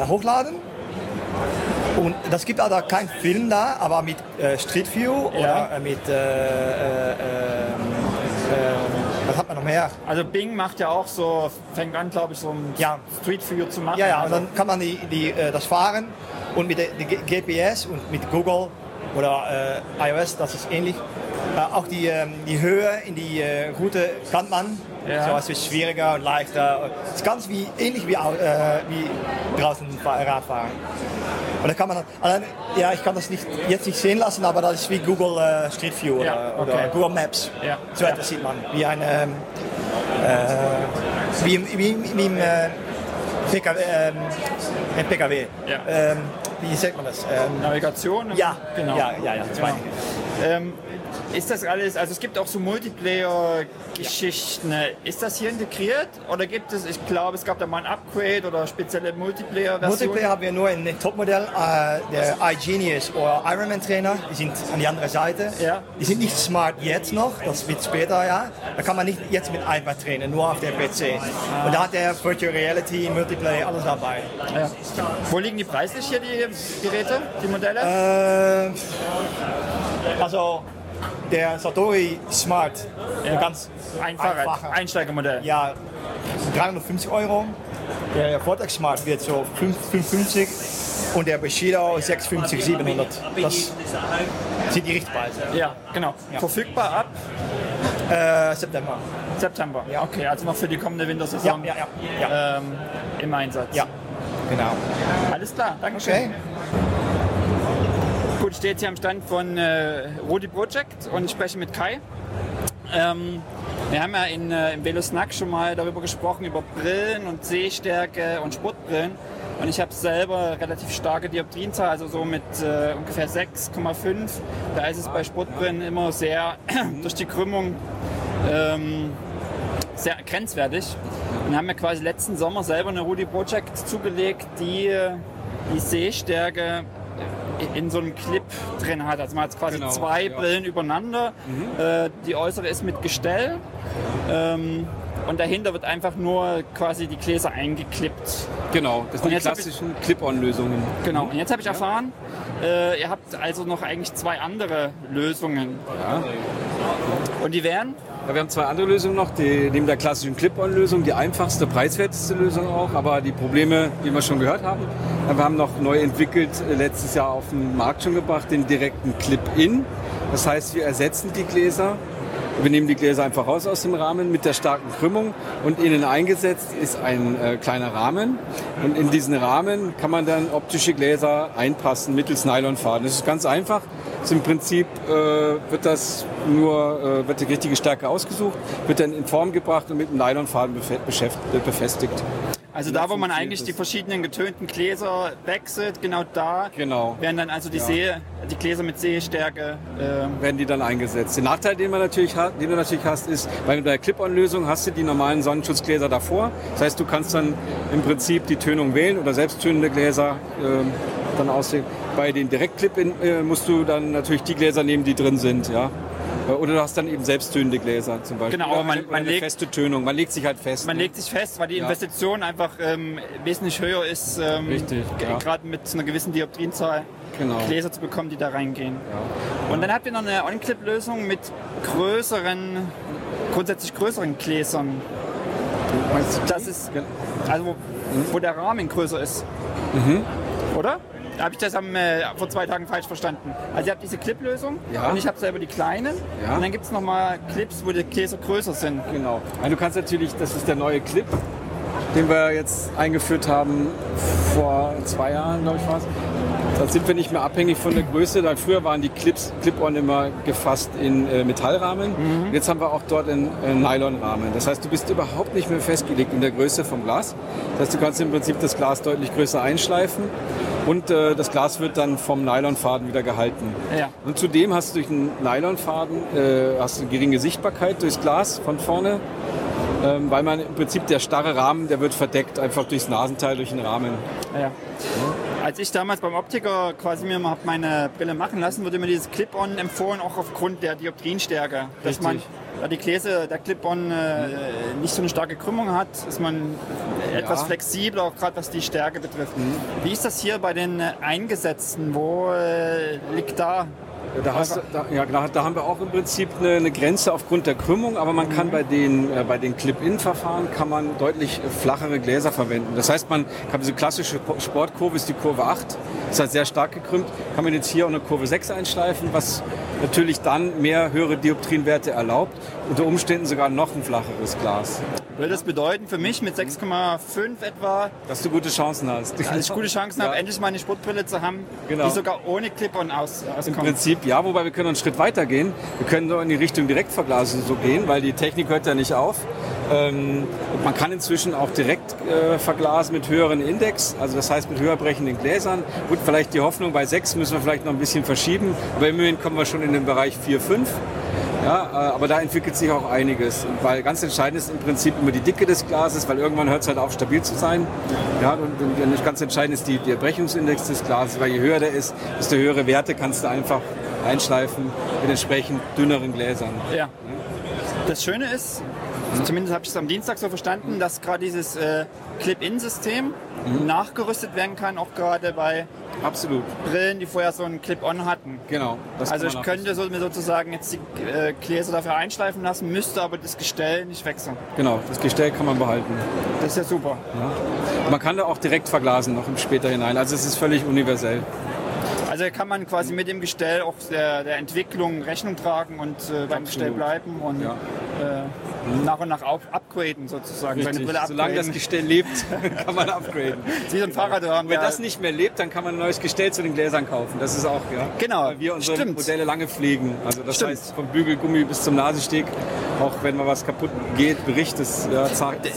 hochladen. Und das gibt also keinen Film da, aber mit äh, Street View Ja. oder äh, mit, äh, äh, äh, äh, was hat man noch mehr? Also Bing macht ja auch so, fängt an, glaube ich, so ein Ja. Street View zu machen. Ja, ja, und also, dann kann man die, die, das fahren und mit der die GPS und mit Google oder äh, iOS, das ist ähnlich. Äh, auch die, ähm, die Höhe in die äh, Route kann man. Ja. So, es wird schwieriger und leichter. Es ist ganz wie, ähnlich wie, äh, wie draußen fa- Radfahren. Und da kann man, allein, ja, ich kann das nicht, jetzt nicht sehen lassen, aber das ist wie Google äh, Street View oder, Ja, okay. oder Google Maps. Ja. So etwas sieht man, wie ein, ähm, äh, wie, im- wie, im- wie im äh, PKW, ähm, ein PKW. Ja. Ähm, wie sagt man das? Ähm, Navigation. ja, genau. ja, ja, ja. Genau. Ähm, ist das alles, also es gibt auch so Multiplayer-Geschichten. Ist das hier integriert oder gibt es, ich glaube, es gab da mal ein Upgrade oder spezielle Multiplayer-Version? Multiplayer haben wir nur in dem Topmodell, äh, der iGenius oder Ironman Trainer, die sind an die andere Seite. Ja. Die sind nicht smart jetzt noch, das wird später, ja. Da kann man nicht jetzt mit iPad trainen, nur auf dem PC. Und da hat der Virtual Reality, Multiplayer, alles dabei. Ja. Wo liegen die preislich hier, die Geräte, die Modelle? Äh, also der Satori Smart, Ja. ganz Einfacher, einfacher. Einsteigermodell. ja, 350 Euro. Der Vortex Smart wird so 5 550 und der Bushido 650, 700. Das sind die Richtpreise. Ja, genau. Verfügbar ab Äh, September. September. Ja. Okay, also noch für die kommende Ja, Wintersaison ja, ja. Ja, ähm, im Einsatz. ja. genau. Alles klar, danke schön. Okay. Ich stehe jetzt hier am Stand von äh, Rudi Project und spreche mit Kai. Ähm, wir haben ja in, äh, im Velo Snack schon mal darüber gesprochen, über Brillen und Sehstärke und Sportbrillen. Und ich habe selber relativ starke Dioptrienzahl, also so mit äh, ungefähr 6,5. Da ist es bei Sportbrillen immer sehr durch die Krümmung ähm, sehr grenzwertig. Und haben mir quasi letzten Sommer selber eine Rudi Project zugelegt, die äh, die Sehstärke in so einem Clip drin hat. Also man hat quasi Genau, zwei ja. Mhm. Brillen übereinander. Äh, die äußere ist mit Gestell. Ähm, und dahinter wird einfach nur quasi die Gläser eingeklippt. Genau, das sind die klassischen Clip-On-Lösungen. Genau. Und jetzt habe ich erfahren, äh, ihr habt also noch eigentlich zwei andere Lösungen. Ja. Und die wären? Ja, wir haben zwei andere Lösungen noch, die, neben der klassischen Clip-On-Lösung, die einfachste, preiswerteste Lösung auch, aber die Probleme, die wir schon gehört haben. Wir haben noch neu entwickelt, äh, letztes Jahr auf den Markt schon gebracht, den direkten Clip-In. Das heißt, wir ersetzen die Gläser wir nehmen die Gläser einfach raus aus dem Rahmen mit der starken Krümmung und innen eingesetzt ist ein äh, kleiner Rahmen. Und in diesen Rahmen kann man dann optische Gläser einpassen mittels Nylonfaden. Das ist ganz einfach. Also Im Prinzip äh, wird das nur, äh, wird die richtige Stärke ausgesucht, wird dann in Form gebracht und mit einem Nylonfaden befestigt. Also da, wo man eigentlich die verschiedenen getönten Gläser wechselt, genau da genau. werden dann also die, ja. See, die Gläser mit Sehstärke... Äh werden die dann eingesetzt. Der Nachteil, den, man natürlich hat, den du natürlich hast, ist, bei der Clip-On-Lösung hast du die normalen Sonnenschutzgläser davor. Das heißt, du kannst dann im Prinzip die Tönung wählen oder selbsttönende Gläser äh, dann aussehen. Bei den Direkt-Clip äh, musst du dann natürlich die Gläser nehmen, die drin sind. Ja? Äh, oder du hast dann eben selbsttönende Gläser zum Beispiel. Genau, aber man, man legt feste Tönung. Man legt sich halt fest. Man ne? legt sich fest, weil die Investition ja. einfach ähm, wesentlich höher ist. Ähm, Richtig. Ja. Gerade mit einer gewissen Dioptrienzahl genau. Gläser zu bekommen, die da reingehen. Ja. Und dann habt ihr noch eine On-Clip-Lösung mit größeren, grundsätzlich größeren Gläsern. Das ist also wo, wo der Rahmen größer ist. Mhm. Oder? Habe ich das am, äh, vor zwei Tagen falsch verstanden. Also ihr habt diese Clip-Lösung ja. und ich habe selber die kleinen. Ja. Und dann gibt es nochmal Clips, wo die Gläser größer sind. Genau. Also du kannst natürlich, das ist der neue Clip, den wir jetzt eingeführt haben vor zwei Jahren, glaube ich, war es. Da sind wir nicht mehr abhängig von der Größe. Da früher waren die Clips, Clip-On immer gefasst in äh, Metallrahmen. Mhm. Jetzt haben wir auch dort einen äh, Nylonrahmen. Das heißt, du bist überhaupt nicht mehr festgelegt in der Größe vom Glas. Das heißt, du kannst im Prinzip das Glas deutlich größer einschleifen und äh, das Glas wird dann vom Nylonfaden wieder gehalten. Ja. Und zudem hast du durch den Nylonfaden äh, hast du geringe Sichtbarkeit durchs Glas von vorne, ähm, weil man im Prinzip der starre Rahmen, der wird verdeckt einfach durchs Nasenteil, durch den Rahmen. Ja. Als ich damals beim Optiker quasi mir meine Brille machen lassen, wurde mir dieses Clip-On empfohlen, auch aufgrund der Dioptrienstärke. Dass man da die Gläser, der Clip-On äh, nicht so eine starke Krümmung hat, ist man ja. etwas flexibler, auch gerade was die Stärke betrifft. Mhm. Wie ist das hier bei den Eingesetzten? Wo äh, liegt da da, hast, da, ja, da, haben wir auch im Prinzip eine, eine Grenze aufgrund der Krümmung, aber man kann mhm. bei den, äh, bei den Clip-In-Verfahren kann man deutlich flachere Gläser verwenden. Das heißt, man kann diese klassische Sportkurve ist die Kurve 8, ist halt sehr stark gekrümmt, kann man jetzt hier auch eine Kurve 6 einschleifen, was natürlich dann mehr höhere Dioptrienwerte erlaubt, unter Umständen sogar noch ein flacheres Glas. Würde das bedeuten für mich mit 6,5 etwa, dass du gute Chancen hast? Dass ich gute Chancen ja. habe, endlich mal eine Sportbrille zu haben, genau. die sogar ohne Clip-On aus, auskommt? Im Prinzip ja, wobei wir können einen Schritt weiter gehen. Wir können so in die Richtung Direktverglasung so gehen, weil die Technik hört ja nicht auf. Ähm, man kann inzwischen auch direkt äh, verglasen mit höheren Index, also das heißt mit höher brechenden Gläsern. Gut, vielleicht die Hoffnung bei 6 müssen wir vielleicht noch ein bisschen verschieben, aber immerhin kommen wir schon in den Bereich 4, 5. Ja, äh, aber da entwickelt sich auch einiges, weil ganz entscheidend ist im Prinzip immer die Dicke des Glases, weil irgendwann hört es halt auf, stabil zu sein. Ja, und, ganz entscheidend ist die, der Brechungsindex des Glases, weil je höher der ist, desto höhere Werte kannst du einfach einschleifen mit entsprechend dünneren Gläsern. Ja. Das Schöne ist, also zumindest habe ich es am Dienstag so verstanden, dass gerade dieses äh, Clip-In-System mhm. nachgerüstet werden kann, auch gerade bei Absolut. Brillen, die vorher so ein Clip-On hatten. Genau. also ich könnte so, mir sozusagen jetzt die äh, Gläser dafür einschleifen lassen, müsste aber das Gestell nicht wechseln. Genau, das Gestell kann man behalten. Das ist ja super. Ja. Man kann da auch direkt verglasen noch im später hinein. Also es ist völlig universell. Also kann man quasi mit dem Gestell auch der, der Entwicklung Rechnung tragen und äh, beim Gestell bleiben und ja. äh, nach und nach auf, upgraden sozusagen. Seine Brille upgraden. Solange das Gestell lebt, kann man upgraden. Sie so ein Fahrrad haben. Wenn das nicht mehr lebt, dann kann man ein neues Gestell zu den Gläsern kaufen. Das ist auch, ja. Genau. Weil wir unsere Stimmt. Modelle lange pflegen. Also das Stimmt. heißt vom Bügelgummi bis zum Nasensteg, auch wenn mal was kaputt geht, Bericht ist ja,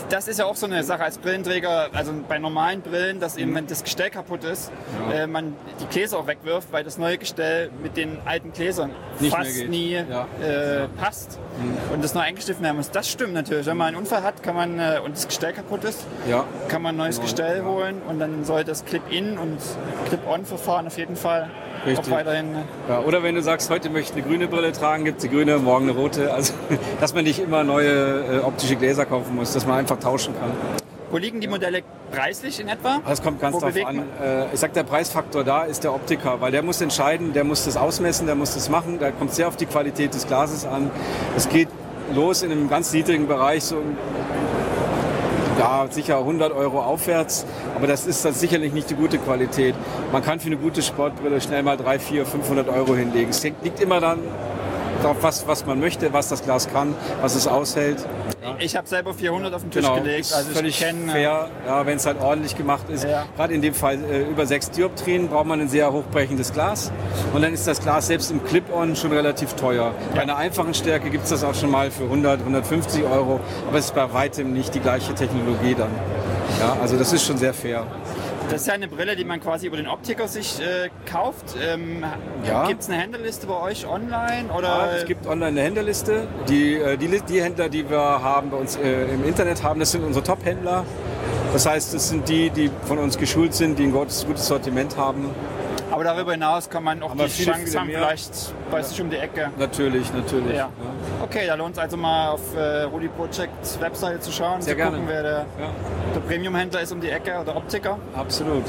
Das ist ja auch so eine Sache als Brillenträger, also bei normalen Brillen, dass eben, mhm. wenn das Gestell kaputt ist, ja. äh, man die Gläser auch wegwirft, weil das neue Gestell mit den alten Gläsern nicht fast nie ja. Äh, passt mhm. und das neu eingeschliffen werden muss. Das stimmt natürlich. Wenn man einen Unfall hat kann man, äh, und das Gestell kaputt ist, ja. kann man ein neues Neu, Gestell holen und dann soll das Clip-In und Clip-On-Verfahren auf jeden Fall Richtig. auch weiterhin. Äh, ja, oder wenn du sagst, heute möchte ich eine grüne Brille tragen, gibt es die grüne, morgen eine rote. Also, dass man nicht immer neue äh, optische Gläser kaufen muss, dass man einfach tauschen kann. Wo liegen die Modelle preislich in etwa? Das kommt ganz darauf an. Äh, ich sag, der Preisfaktor da ist der Optiker, weil der muss entscheiden, der muss das ausmessen, der muss das machen. Da kommt sehr auf die Qualität des Glases an. Es geht los in einem ganz niedrigen Bereich, so ja, sicher 100 Euro aufwärts, aber das ist dann sicherlich nicht die gute Qualität. Man kann für eine gute Sportbrille schnell mal 3, 4, 500 Euro hinlegen. Es liegt immer dann darauf, was, was man möchte, was das Glas kann, was es aushält. Ich habe selber 400 auf den Tisch Genau, gelegt. Also völlig kenn, äh, fair, ja, wenn es halt ordentlich gemacht ist. Ja. Gerade in dem Fall äh, über 6 Dioptrien braucht man ein sehr hochbrechendes Glas. Und dann ist das Glas selbst im Clip-On schon relativ teuer. Bei einer einfachen Stärke gibt es das auch schon mal für 100, 150 Euro. Aber es ist bei weitem nicht die gleiche Technologie dann. Ja, also das ist schon sehr fair. Das ist ja eine Brille, die man quasi über den Optiker sich äh, kauft. Ähm, Ja. Gibt es eine Händlerliste bei euch online? Oder? Ja, es gibt online eine Händlerliste. Die, äh, die, die Händler, die wir haben bei uns äh, im Internet haben, das sind unsere Top-Händler. Das heißt, das sind die, die von uns geschult sind, die ein gutes, gutes Sortiment haben. Aber darüber hinaus kann man auch Aber die viele, Chance viele haben, vielleicht bei sich um die Ecke. Natürlich, natürlich. Ja. Okay, da lohnt es also mal auf äh, Rudi Project Webseite zu schauen, Sehr zu gerne. gucken, wer der, Ja, der Premium-Händler ist um die Ecke oder Optiker. absolut.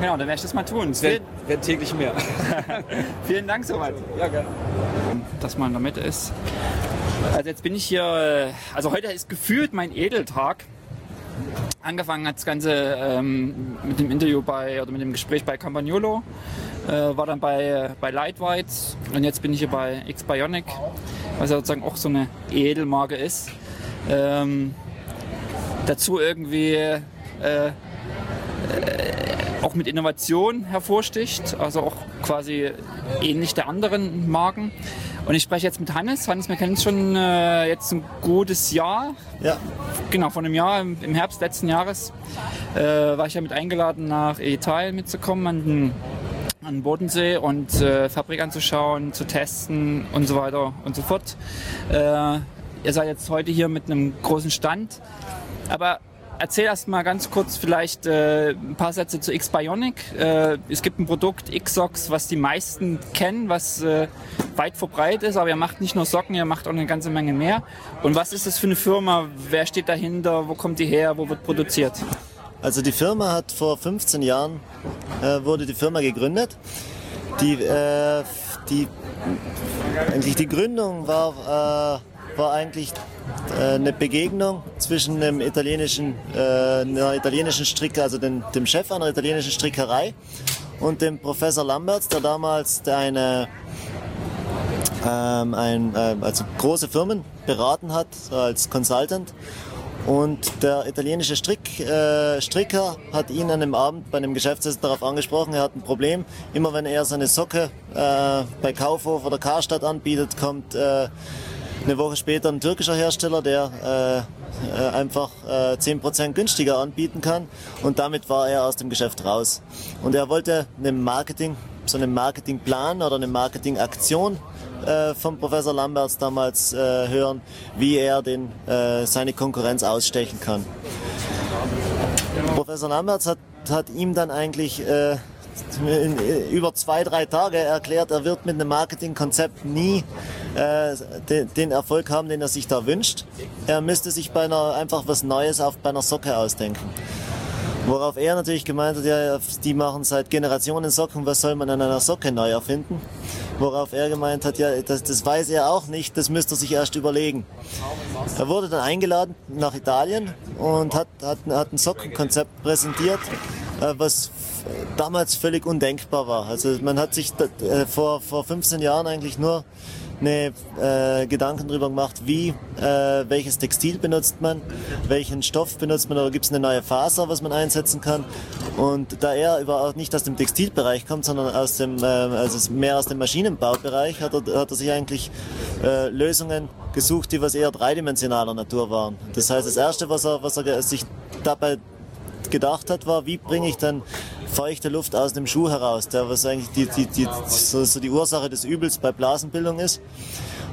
Genau, dann werde ich das mal tun. Es wird, Vielen, wird täglich mehr. vielen Dank soweit. Ja, gerne. dass man in der Mitte ist. Also jetzt bin ich hier, äh, also heute ist gefühlt mein Edeltag. Angefangen hat das Ganze ähm, mit dem Interview bei, oder mit dem Gespräch bei Campagnolo, äh, war dann bei, bei Lightweight und jetzt bin ich hier bei X-Bionic, was ja sozusagen auch so eine Edelmarke ist. Ähm, dazu irgendwie äh, äh, auch mit Innovation hervorsticht, also auch quasi ähnlich der anderen Marken. Und ich spreche jetzt mit Hannes. Hannes, wir kennen uns schon äh, jetzt ein gutes Jahr. Ja, Genau, vor einem Jahr, im, im Herbst letzten Jahres, äh, war ich ja mit eingeladen, nach Italien mitzukommen, an den, an den Bodensee und äh, Fabrik anzuschauen, zu testen und so weiter und so fort. Äh, ihr seid jetzt heute hier mit einem großen Stand. Aber erzähl erst mal ganz kurz vielleicht äh, ein paar Sätze zu X-Bionic. Äh, es gibt ein Produkt X-Sox, was die meisten kennen, was äh, weit verbreitet ist, aber ihr macht nicht nur Socken, ihr macht auch eine ganze Menge mehr. Und was ist das für eine Firma? Wer steht dahinter? Wo kommt die her? Wo wird produziert? also die Firma hat vor 15 Jahren äh, wurde die Firma gegründet. Die, äh, die, eigentlich die Gründung war, äh, war eigentlich äh, eine Begegnung zwischen einem italienischen, äh, einer italienischen Stricker, also dem Chef einer italienischen Strickerei und dem Professor Lamberts, der damals eine ähm, äh, also große Firmen beraten hat als Consultant. Und der italienische Strick, äh, Stricker hat ihn an einem Abend bei einem Geschäftsessen darauf angesprochen, er hat ein Problem. Immer wenn er seine Socke äh, bei Kaufhof oder Karstadt anbietet, kommt äh, eine Woche später ein türkischer Hersteller, der äh, äh, einfach äh, 10% günstiger anbieten kann. Und damit war er aus dem Geschäft raus. Und er wollte eine Marketing, so einen Marketingplan oder eine Marketingaktion äh, vom Professor Lamberts damals äh, hören, wie er den, äh, seine Konkurrenz ausstechen kann. Professor Lamberts hat, hat ihm dann eigentlich äh, in, äh, über zwei, drei Tage erklärt, er wird mit einem Marketingkonzept nie äh, den, den Erfolg haben, den er sich da wünscht. Er müsste sich bei einer, einfach was Neues auf, bei einer Socke ausdenken. Worauf er natürlich gemeint hat, ja, die machen seit Generationen Socken, was soll man an einer Socke neu erfinden? Worauf er gemeint hat, ja, das, das weiß er auch nicht, das müsste er sich erst überlegen. Er wurde dann eingeladen nach Italien und hat, hat, hat ein Sockenkonzept präsentiert, äh, was damals völlig undenkbar war. Also man hat sich äh, vor, vor 15 Jahren eigentlich nur eine, äh, Gedanken darüber gemacht, wie, äh, welches Textil benutzt man, welchen Stoff benutzt man, oder gibt es eine neue Faser, was man einsetzen kann. Und da er überhaupt nicht aus dem Textilbereich kommt, sondern aus dem, äh, also mehr aus dem Maschinenbaubereich, hat er, hat er sich eigentlich äh, Lösungen gesucht, die was eher dreidimensionaler Natur waren. Das heißt, das Erste, was er, was er sich dabei gedacht hat, war, wie bringe ich dann feuchte Luft aus dem Schuh heraus, der was eigentlich die, die, die, so, so die Ursache des Übels bei Blasenbildung ist.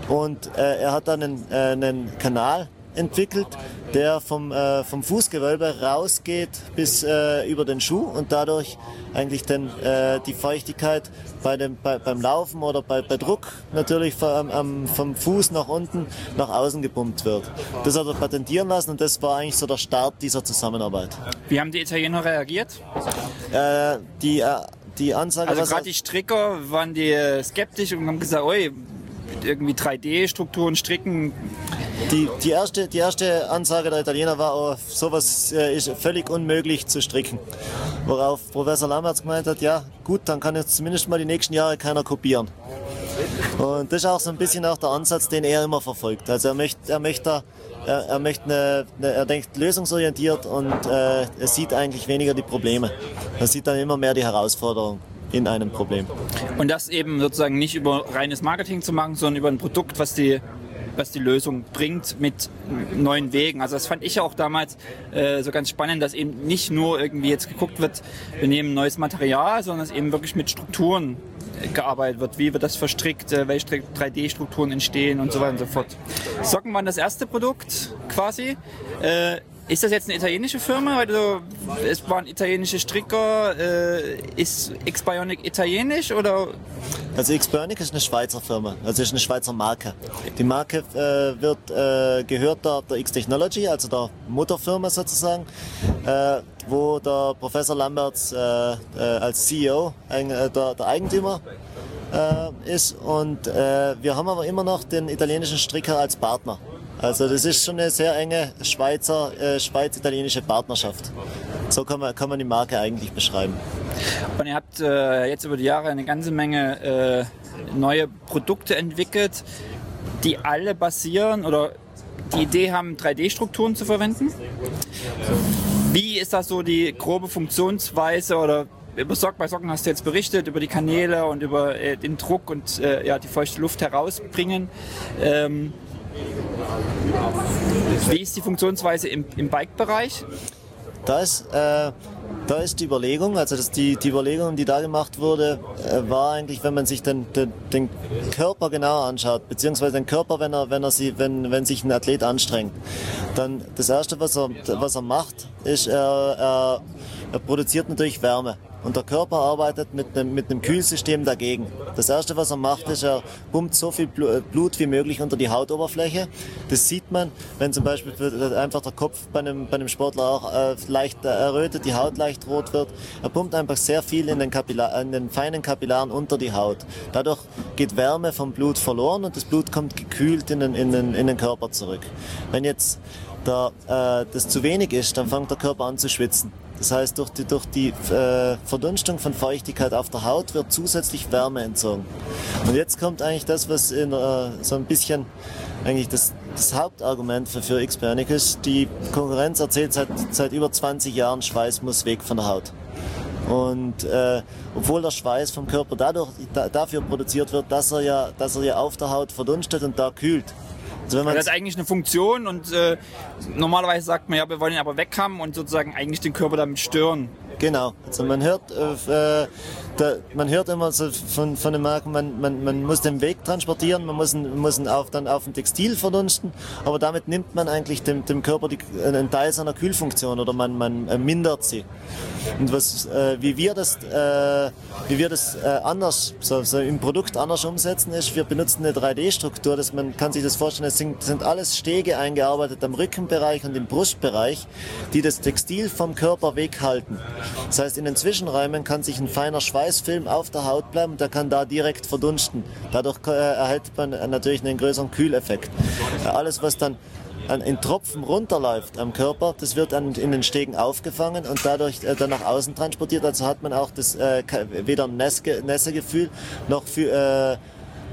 Und äh, er hat dann einen, äh, einen Kanal entwickelt, der vom, äh, vom Fußgewölbe rausgeht bis äh, über den Schuh und dadurch eigentlich dann äh, die Feuchtigkeit bei dem, bei, beim Laufen oder bei, bei Druck natürlich vom, am, vom Fuß nach unten nach außen gepumpt wird. Das hat er patentieren lassen und das war eigentlich so der Start dieser Zusammenarbeit. Wie haben die Italiener reagiert? Äh, die, äh, die Ansage, Also gerade die Stricker waren die äh, skeptisch und haben gesagt, oi, irgendwie 3D-Strukturen stricken. die, die, erste, die erste Ansage der Italiener war, oh, sowas äh, ist völlig unmöglich zu stricken. Worauf Professor Lammertz gemeint hat, ja gut, dann kann jetzt zumindest mal die nächsten Jahre keiner kopieren. Und das ist auch so ein bisschen auch der Ansatz, den er immer verfolgt. Also er möchte, er möchte, er, er möchte eine, eine, er denkt lösungsorientiert und äh, er sieht eigentlich weniger die Probleme. Er sieht dann immer mehr die Herausforderung in einem Problem. Und das eben sozusagen nicht über reines Marketing zu machen, sondern über ein Produkt, was die was die Lösung bringt mit neuen Wegen. Also das fand ich auch damals äh, so ganz spannend, dass eben nicht nur irgendwie jetzt geguckt wird, wir nehmen neues Material, sondern dass eben wirklich mit Strukturen gearbeitet wird. Wie wird das verstrickt, äh, welche 3D-Strukturen entstehen und so weiter und so fort. Socken waren das erste Produkt quasi. Äh, ist das jetzt eine italienische Firma? Also, es waren italienische Stricker. Äh, ist X-Bionic italienisch oder? Also X-Bionic ist eine Schweizer Firma, also ist eine Schweizer Marke. Die Marke äh, wird, äh, gehört der, der X-Technology, also der Mutterfirma sozusagen, äh, wo der Professor Lamberts äh, äh, als CEO der, der Eigentümer ist. Und wir haben aber immer noch den italienischen Stricker als Partner. Also das ist schon eine sehr enge Schweizer, äh, Schweiz-italienische Partnerschaft. So kann man, kann man die Marke eigentlich beschreiben. Und ihr habt äh, jetzt über die Jahre eine ganze Menge äh, neue Produkte entwickelt, die alle basieren oder die Idee haben, 3D-Strukturen zu verwenden. Wie ist das so die grobe Funktionsweise oder über Sock bei Socken hast du jetzt berichtet, über die Kanäle und über äh, den Druck und äh, ja, die feuchte Luft herausbringen. Ähm, wie ist die Funktionsweise im, im Bike-Bereich? Da ist, äh, da ist die Überlegung, also das, die, die Überlegung, die da gemacht wurde, äh, war eigentlich, wenn man sich den, den, den Körper genauer anschaut, beziehungsweise den Körper, wenn er, wenn er sie, wenn, wenn sich ein Athlet anstrengt, dann das erste, was er, was er macht, ist, er, er, er produziert natürlich Wärme. Und der Körper arbeitet mit einem, mit einem Kühlsystem dagegen. Das erste, was er macht, ist, er pumpt so viel äh, Blut wie möglich unter die Hautoberfläche. Das sieht man, wenn zum Beispiel einfach der Kopf bei einem, bei einem Sportler auch äh, leicht errötet, die Haut leicht rot wird. Er pumpt einfach sehr viel in den, Kapillar, in den feinen Kapillaren unter die Haut. Dadurch geht Wärme vom Blut verloren und das Blut kommt gekühlt in den, in den, in den Körper zurück. Wenn jetzt da, äh, das zu wenig ist, dann fängt der Körper an zu schwitzen. Das heißt, durch die, durch die äh, Verdunstung von Feuchtigkeit auf der Haut wird zusätzlich Wärme entzogen. Und jetzt kommt eigentlich das, was in, äh, so ein bisschen eigentlich das, das Hauptargument für, für ist. Die Konkurrenz erzählt seit, seit über 20 Jahren, Schweiß muss weg von der Haut. Und äh, obwohl der Schweiß vom Körper dadurch, da, dafür produziert wird, dass er, ja, dass er ja auf der Haut verdunstet und da kühlt. Also wenn das hat eigentlich eine Funktion und äh, normalerweise sagt man ja, wir wollen ihn aber weg haben und sozusagen eigentlich den Körper damit stören. Genau. Also man hört, äh, da, man hört immer so von, von den Marken, man, man, man muss den Weg transportieren, man muss ihn, muss ihn auf, dann auf ein Textil verdunsten, aber damit nimmt man eigentlich dem, dem Körper die, einen Teil seiner Kühlfunktion oder man, man äh, mindert sie. Und was, äh, wie wir das, äh, wie wir das äh, anders, so, so im Produkt anders umsetzen, ist, wir benutzen eine 3D-Struktur, dass man kann sich das vorstellen, es sind, sind alles Stege eingearbeitet am Rückenbereich und im Brustbereich, die das Textil vom Körper weghalten. Das heißt, in den Zwischenräumen kann sich ein feiner Schweißfilm auf der Haut bleiben und der kann da direkt verdunsten. Dadurch äh, erhält man natürlich einen größeren Kühleffekt. Alles, was dann in Tropfen runterläuft am Körper, das wird dann in den Stegen aufgefangen und dadurch äh, dann nach außen transportiert. Also hat man auch das äh, weder ein Nässegefühl noch für, äh,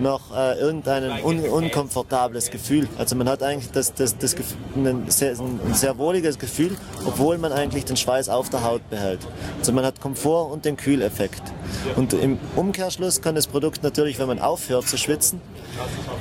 noch äh, irgendein un unkomfortables Gefühl. Also man hat eigentlich das, das, das ein, sehr, ein sehr wohliges Gefühl, obwohl man eigentlich den Schweiß auf der Haut behält. Also man hat Komfort und den Kühleffekt. Und im Umkehrschluss kann das Produkt natürlich, wenn man aufhört zu schwitzen,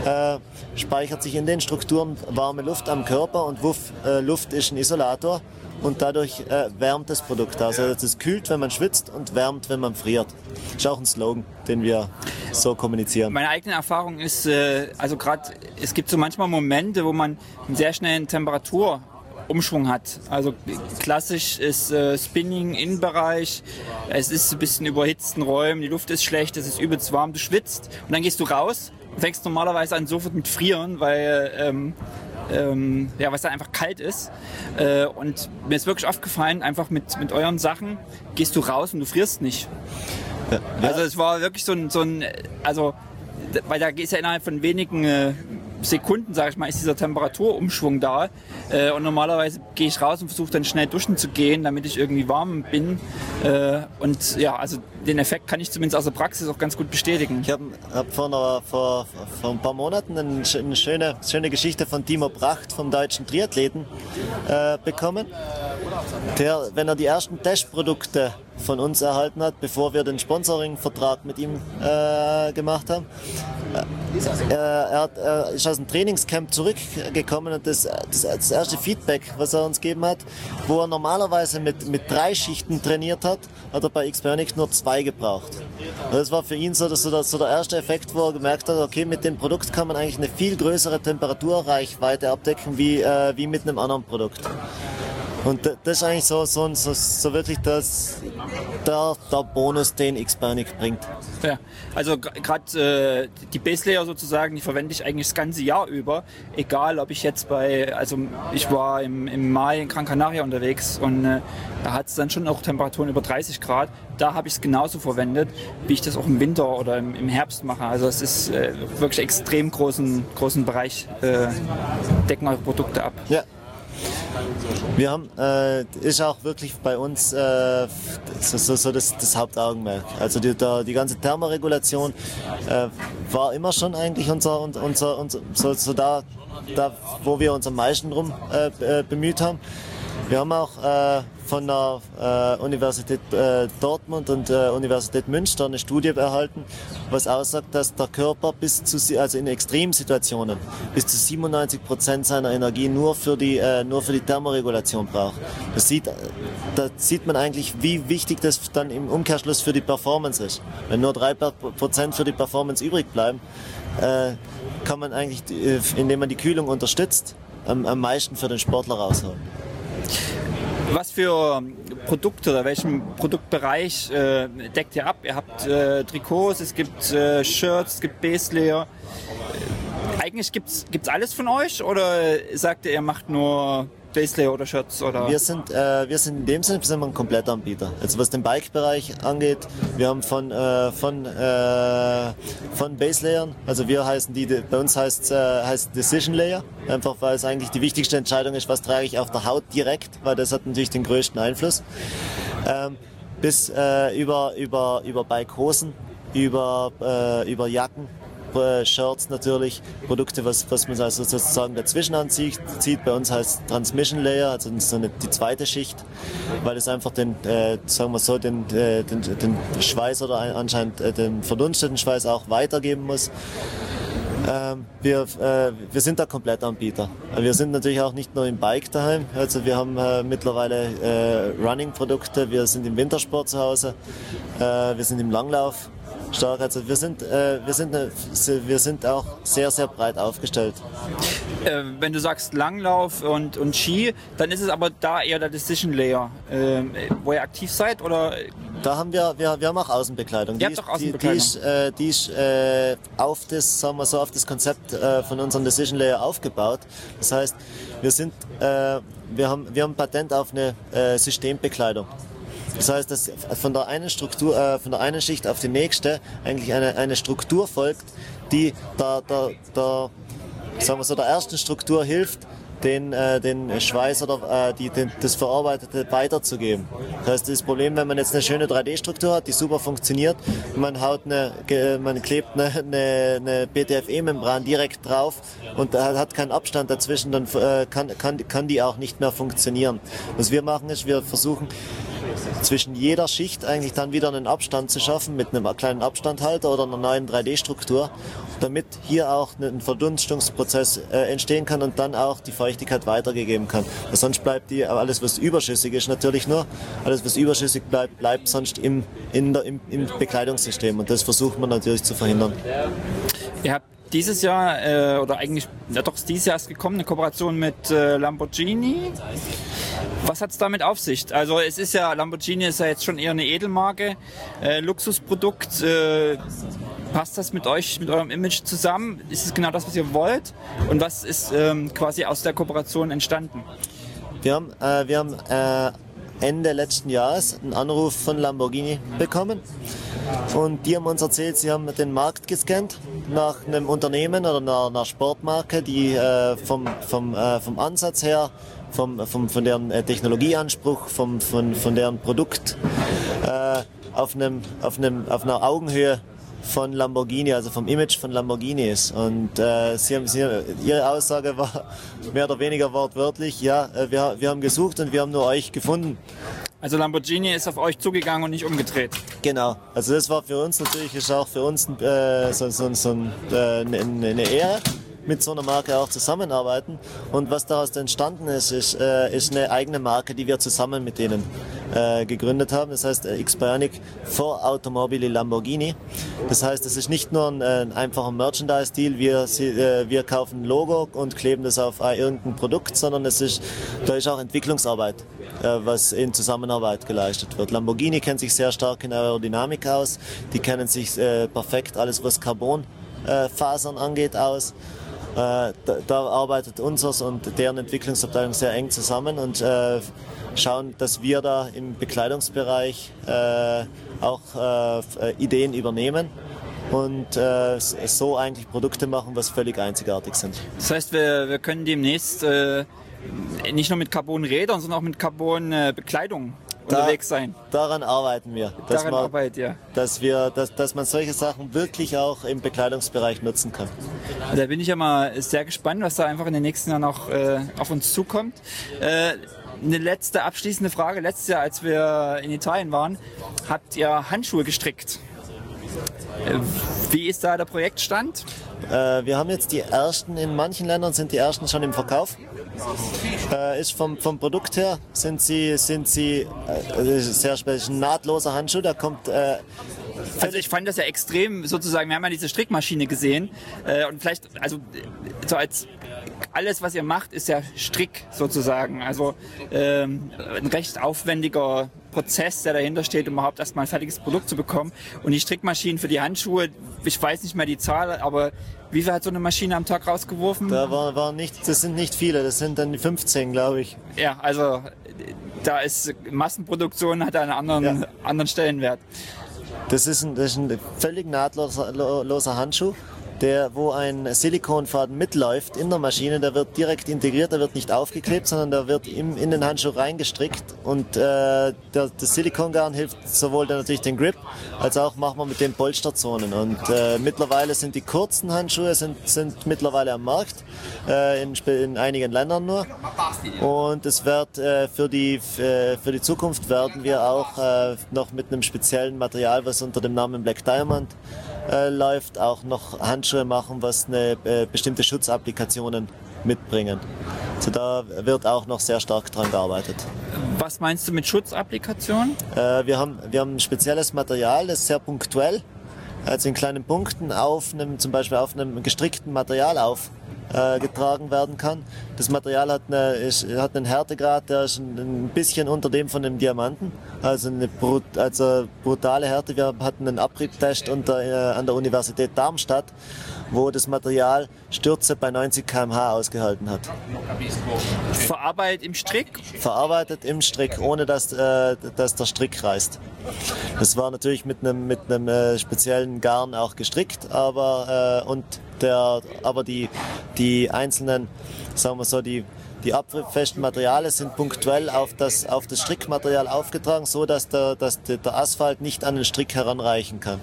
äh, speichert sich in den Strukturen warme Luft am Körper und Wuff, äh, Luft ist ein Isolator und dadurch äh, wärmt das Produkt. Also es kühlt, wenn man schwitzt und wärmt, wenn man friert. Das ist auch ein Slogan, den wir so kommunizieren. Meine eigene Erfahrung ist, äh, also gerade, es gibt so manchmal Momente, wo man einen sehr schnellen Temperaturumschwung hat. Also klassisch ist äh, Spinning Innenbereich, es ist ein bisschen überhitzten Räumen, die Luft ist schlecht, es ist übelst warm, du schwitzt und dann gehst du raus fängst normalerweise an sofort mit Frieren, weil ähm, ähm, ja, was dann einfach kalt ist. Äh, und mir ist wirklich aufgefallen, einfach mit, mit euren Sachen gehst du raus und du frierst nicht. Ja. Also es war wirklich so ein, so ein also weil da ist ja innerhalb von wenigen äh, Sekunden, sage ich mal, ist dieser Temperaturumschwung da. Äh, und normalerweise gehe ich raus und versuche dann schnell duschen zu gehen, damit ich irgendwie warm bin. Äh, und ja, also den Effekt kann ich zumindest aus der Praxis auch ganz gut bestätigen. Ich habe hab vor, vor, vor ein paar Monaten eine, eine schöne, schöne Geschichte von Timo Pracht vom deutschen Triathleten äh, bekommen. Der, wenn er die ersten Testprodukte von uns erhalten hat, bevor wir den Sponsoring-Vertrag mit ihm äh, gemacht haben, äh, er, hat, er ist aus dem Trainingscamp zurückgekommen und das, das, das erste Feedback, was er uns gegeben hat, wo er normalerweise mit, mit drei Schichten trainiert hat, hat er bei Xpernic nur zwei gebraucht. Und das war für ihn so, dass so, der, so der erste Effekt, wo er gemerkt hat, okay, mit dem Produkt kann man eigentlich eine viel größere Temperaturreichweite abdecken wie, äh, wie mit einem anderen Produkt. Und da- das ist eigentlich so, so, so, so wirklich das, der, der Bonus, den Xpernic bringt. Ja, also gerade äh, die Base Layer sozusagen, die verwende ich eigentlich das ganze Jahr über. Egal, ob ich jetzt bei, also ich war im, im Mai in Gran Canaria unterwegs und äh, da hat es dann schon auch Temperaturen über 30 Grad. Da habe ich es genauso verwendet, wie ich das auch im Winter oder im, im Herbst mache. Also es ist äh, wirklich extrem großen, großen Bereich, äh, decken eure Produkte ab. Ja. Wir haben, äh, ist auch wirklich bei uns äh, so, so, so das, das Hauptaugenmerk. Also die, der, die ganze Thermoregulation äh, war immer schon eigentlich unser, unser, unser, unser so, so da, da, wo wir uns am meisten drum äh, äh, bemüht haben. Wir haben auch äh, von der äh, Universität äh, Dortmund und äh, Universität Münster eine Studie erhalten, was aussagt, dass der Körper bis zu, also in Extremsituationen bis zu 97 Prozent seiner Energie nur für die äh, nur für die Thermoregulation braucht. Das sieht, da sieht man eigentlich, wie wichtig das dann im Umkehrschluss für die Performance ist. Wenn nur drei Per- Prozent für die Performance übrig bleiben, äh, kann man eigentlich, äh, indem man die Kühlung unterstützt, am, am meisten für den Sportler rausholen. Was für Produkte oder welchen Produktbereich äh, deckt ihr ab? Ihr habt äh, Trikots, es gibt äh, Shirts, es gibt Base Layer. Äh, Eigentlich gibt's gibt's alles von euch oder sagt ihr, ihr macht nur Layer oder Shirts oder? Wir sind, äh, wir sind in dem Sinne sind wir ein Komplettanbieter. Also was den Bike-Bereich angeht, wir haben von, äh, von, äh, von Base Layern, also wir heißen die, bei uns heißt, äh, heißt Decision Layer, einfach weil es eigentlich die wichtigste Entscheidung ist, was trage ich auf der Haut direkt, weil das hat natürlich den größten Einfluss. Ähm, bis äh, über, über, über Bike-Hosen, über, äh, über Jacken, Shirts natürlich, Produkte, was, was man also sozusagen dazwischen anzieht. Zieht. Bei uns heißt Transmission Layer, also so eine, die zweite Schicht, weil es einfach den, äh, sagen wir so, den, äh, den, den Schweiß oder ein- anscheinend äh, den verdunsteten Schweiß auch weitergeben muss. Ähm, wir, äh, wir sind da Komplettanbieter. Wir sind natürlich auch nicht nur im Bike daheim. Also wir haben äh, mittlerweile äh, Running-Produkte, wir sind im Wintersport zu Hause, äh, wir sind im Langlauf stark. Also wir sind, äh, wir, sind, äh, wir sind auch sehr, sehr breit aufgestellt. äh, wenn du sagst Langlauf und, und Ski, dann ist es aber da eher der Decision Layer, ähm, wo ihr aktiv seid oder Da haben wir, wir, wir haben auch Außenbekleidung. Ihr Die habt ist- auch Außenbekleidung. Die, die ist, äh, äh, auf das, sagen wir so, auf das Konzept äh, von unserem Decision Layer aufgebaut. Das heißt, wir sind, äh, wir haben, wir haben Patent auf eine äh, Systembekleidung. Das heißt, dass von der einen Struktur, äh, von der einen Schicht auf die nächste eigentlich eine, eine Struktur folgt, die der, der, der, sagen wir so, der ersten Struktur hilft, den, äh, den Schweiß oder äh, die, den, das Verarbeitete weiterzugeben. Das heißt, das Problem, wenn man jetzt eine schöne 3D-Struktur hat, die super funktioniert, man, haut eine, man klebt eine, eine, eine BTFE-Membran direkt drauf und hat hat keinen Abstand dazwischen, dann äh, kann, kann, kann die auch nicht mehr funktionieren. Was wir machen ist, wir versuchen zwischen jeder Schicht eigentlich dann wieder einen Abstand zu schaffen mit einem kleinen Abstandhalter oder einer neuen 3D-Struktur, damit hier auch ein Verdunstungsprozess äh, entstehen kann und dann auch die Feuchtigkeit weitergegeben kann. Weil sonst bleibt die, alles was überschüssig ist natürlich nur, alles was überschüssig bleibt, bleibt sonst im, in der, im, im Bekleidungssystem und das versucht man natürlich zu verhindern. ihr habt dieses Jahr äh, oder eigentlich ja doch ist dieses Jahr erst gekommen eine Kooperation mit äh, Lamborghini. Was hat es damit auf sich? Also es ist ja Lamborghini ist ja jetzt schon eher eine Edelmarke, äh, Luxusprodukt. Äh, passt das mit euch, mit eurem Image zusammen? Ist es genau das, was ihr wollt? Und was ist ähm, quasi aus der Kooperation entstanden? Wir haben, äh, wir haben äh, Ende letzten Jahres einen Anruf von Lamborghini bekommen. Und die haben uns erzählt, sie haben den Markt gescannt nach einem Unternehmen oder einer, einer Sportmarke, die äh, vom, vom, äh, vom Ansatz her, vom, vom, von deren äh, Technologieanspruch, vom, von, von deren Produkt äh, auf, einem, auf, einem, auf einer Augenhöhe von Lamborghini, also vom Image von Lamborghini ist. Und äh, sie haben, sie, ihre Aussage war mehr oder weniger wortwörtlich, ja, äh, wir, wir haben gesucht und wir haben nur euch gefunden. Also Lamborghini ist auf euch zugegangen und nicht umgedreht. Genau. Also das war für uns natürlich ist auch für uns äh, so, so, so äh, eine Ehre, mit so einer Marke auch zusammenarbeiten. Und was daraus entstanden ist, ist, äh, ist eine eigene Marke, die wir zusammen mit denen äh, gegründet haben. Das heißt äh, X-Bionic for Automobili Lamborghini. Das heißt, es ist nicht nur ein, äh, ein einfacher Merchandise-Deal, wir, äh, wir kaufen ein Logo und kleben das auf irgendein Produkt, sondern es ist, da ist auch Entwicklungsarbeit was in Zusammenarbeit geleistet wird. Lamborghini kennt sich sehr stark in Aerodynamik aus. Die kennen sich perfekt alles, was Carbonfasern angeht, aus. Äh, da, arbeitet unseres und deren Entwicklungsabteilung sehr eng zusammen und äh, schauen, dass wir da im Bekleidungsbereich äh, auch äh, Ideen übernehmen und äh, so eigentlich Produkte machen, was völlig einzigartig sind. Das heißt, wir, wir können demnächst äh, nicht nur mit Carbonrädern, sondern auch mit Carbon-Bekleidung unterwegs sein. Daran arbeiten wir. Dass daran man, arbeitet, ja. Dass, wir, dass, dass man solche Sachen wirklich auch im Bekleidungsbereich nutzen kann. Da bin ich ja mal sehr gespannt, was da einfach in den nächsten Jahren noch äh, auf uns zukommt. Äh, eine letzte abschließende Frage. Letztes Jahr, als wir in Italien waren, habt ihr Handschuhe gestrickt. Äh, wie ist da der Projektstand? Äh, wir haben jetzt die ersten, in manchen Ländern sind die ersten schon im Verkauf. Äh, ist vom, vom Produkt her sind sie, sind sie äh, sehr speziell nahtloser Handschuh, der kommt äh, also ich fand das ja extrem sozusagen, wir haben ja diese Strickmaschine gesehen äh, und vielleicht, also so als alles, was ihr macht, ist ja Strick sozusagen. Also ähm, ein recht aufwendiger Prozess, der dahinter steht, um überhaupt erstmal ein fertiges Produkt zu bekommen. Und die Strickmaschinen für die Handschuhe, ich weiß nicht mehr die Zahl, aber wie viel hat so eine Maschine am Tag rausgeworfen? Da war, war nicht, das sind nicht viele, das sind dann 15, glaube ich. Ja, also da ist Massenproduktion hat einen anderen, ja. anderen Stellenwert. Das ist ein, das ist ein völlig nahtloser Handschuh der, wo ein Silikonfaden mitläuft in der Maschine, der wird direkt integriert, der wird nicht aufgeklebt, sondern der wird im, in den Handschuh reingestrickt und äh, der, das Silikongarn hilft sowohl dann natürlich den Grip, als auch machen wir mit den Polsterzonen und äh, mittlerweile sind die kurzen Handschuhe sind, sind mittlerweile am Markt, äh, in, in einigen Ländern nur und es wird äh, für, die, äh, für die Zukunft werden wir auch äh, noch mit einem speziellen Material, was unter dem Namen Black Diamond äh, läuft, auch noch Handschuhe machen, was eine äh, bestimmte Schutzapplikationen mitbringen. Also da wird auch noch sehr stark dran gearbeitet. Was meinst du mit Schutzapplikationen? Äh, wir, haben, wir haben ein spezielles Material, das sehr punktuell, also in kleinen Punkten auf einem, zum Beispiel auf einem gestrickten Material auf äh, getragen werden kann. Das Material hat, eine, ist, hat einen Härtegrad, der ist ein, ein bisschen unter dem von einem Diamanten. Also eine brut, also brutale Härte. Wir hatten einen Abriebtest unter, äh, an der Universität Darmstadt, wo das Material Stürze bei 90 km/h ausgehalten hat. Verarbeitet im Strick? Verarbeitet im Strick, ohne dass, äh, dass der Strick reißt. Das war natürlich mit einem, mit einem äh, speziellen Garn auch gestrickt, aber, äh, und der, aber die, die einzelnen, sagen wir so, die, die abfesten Materialien sind punktuell auf das, auf das Strickmaterial aufgetragen, so dass der, dass der Asphalt nicht an den Strick heranreichen kann.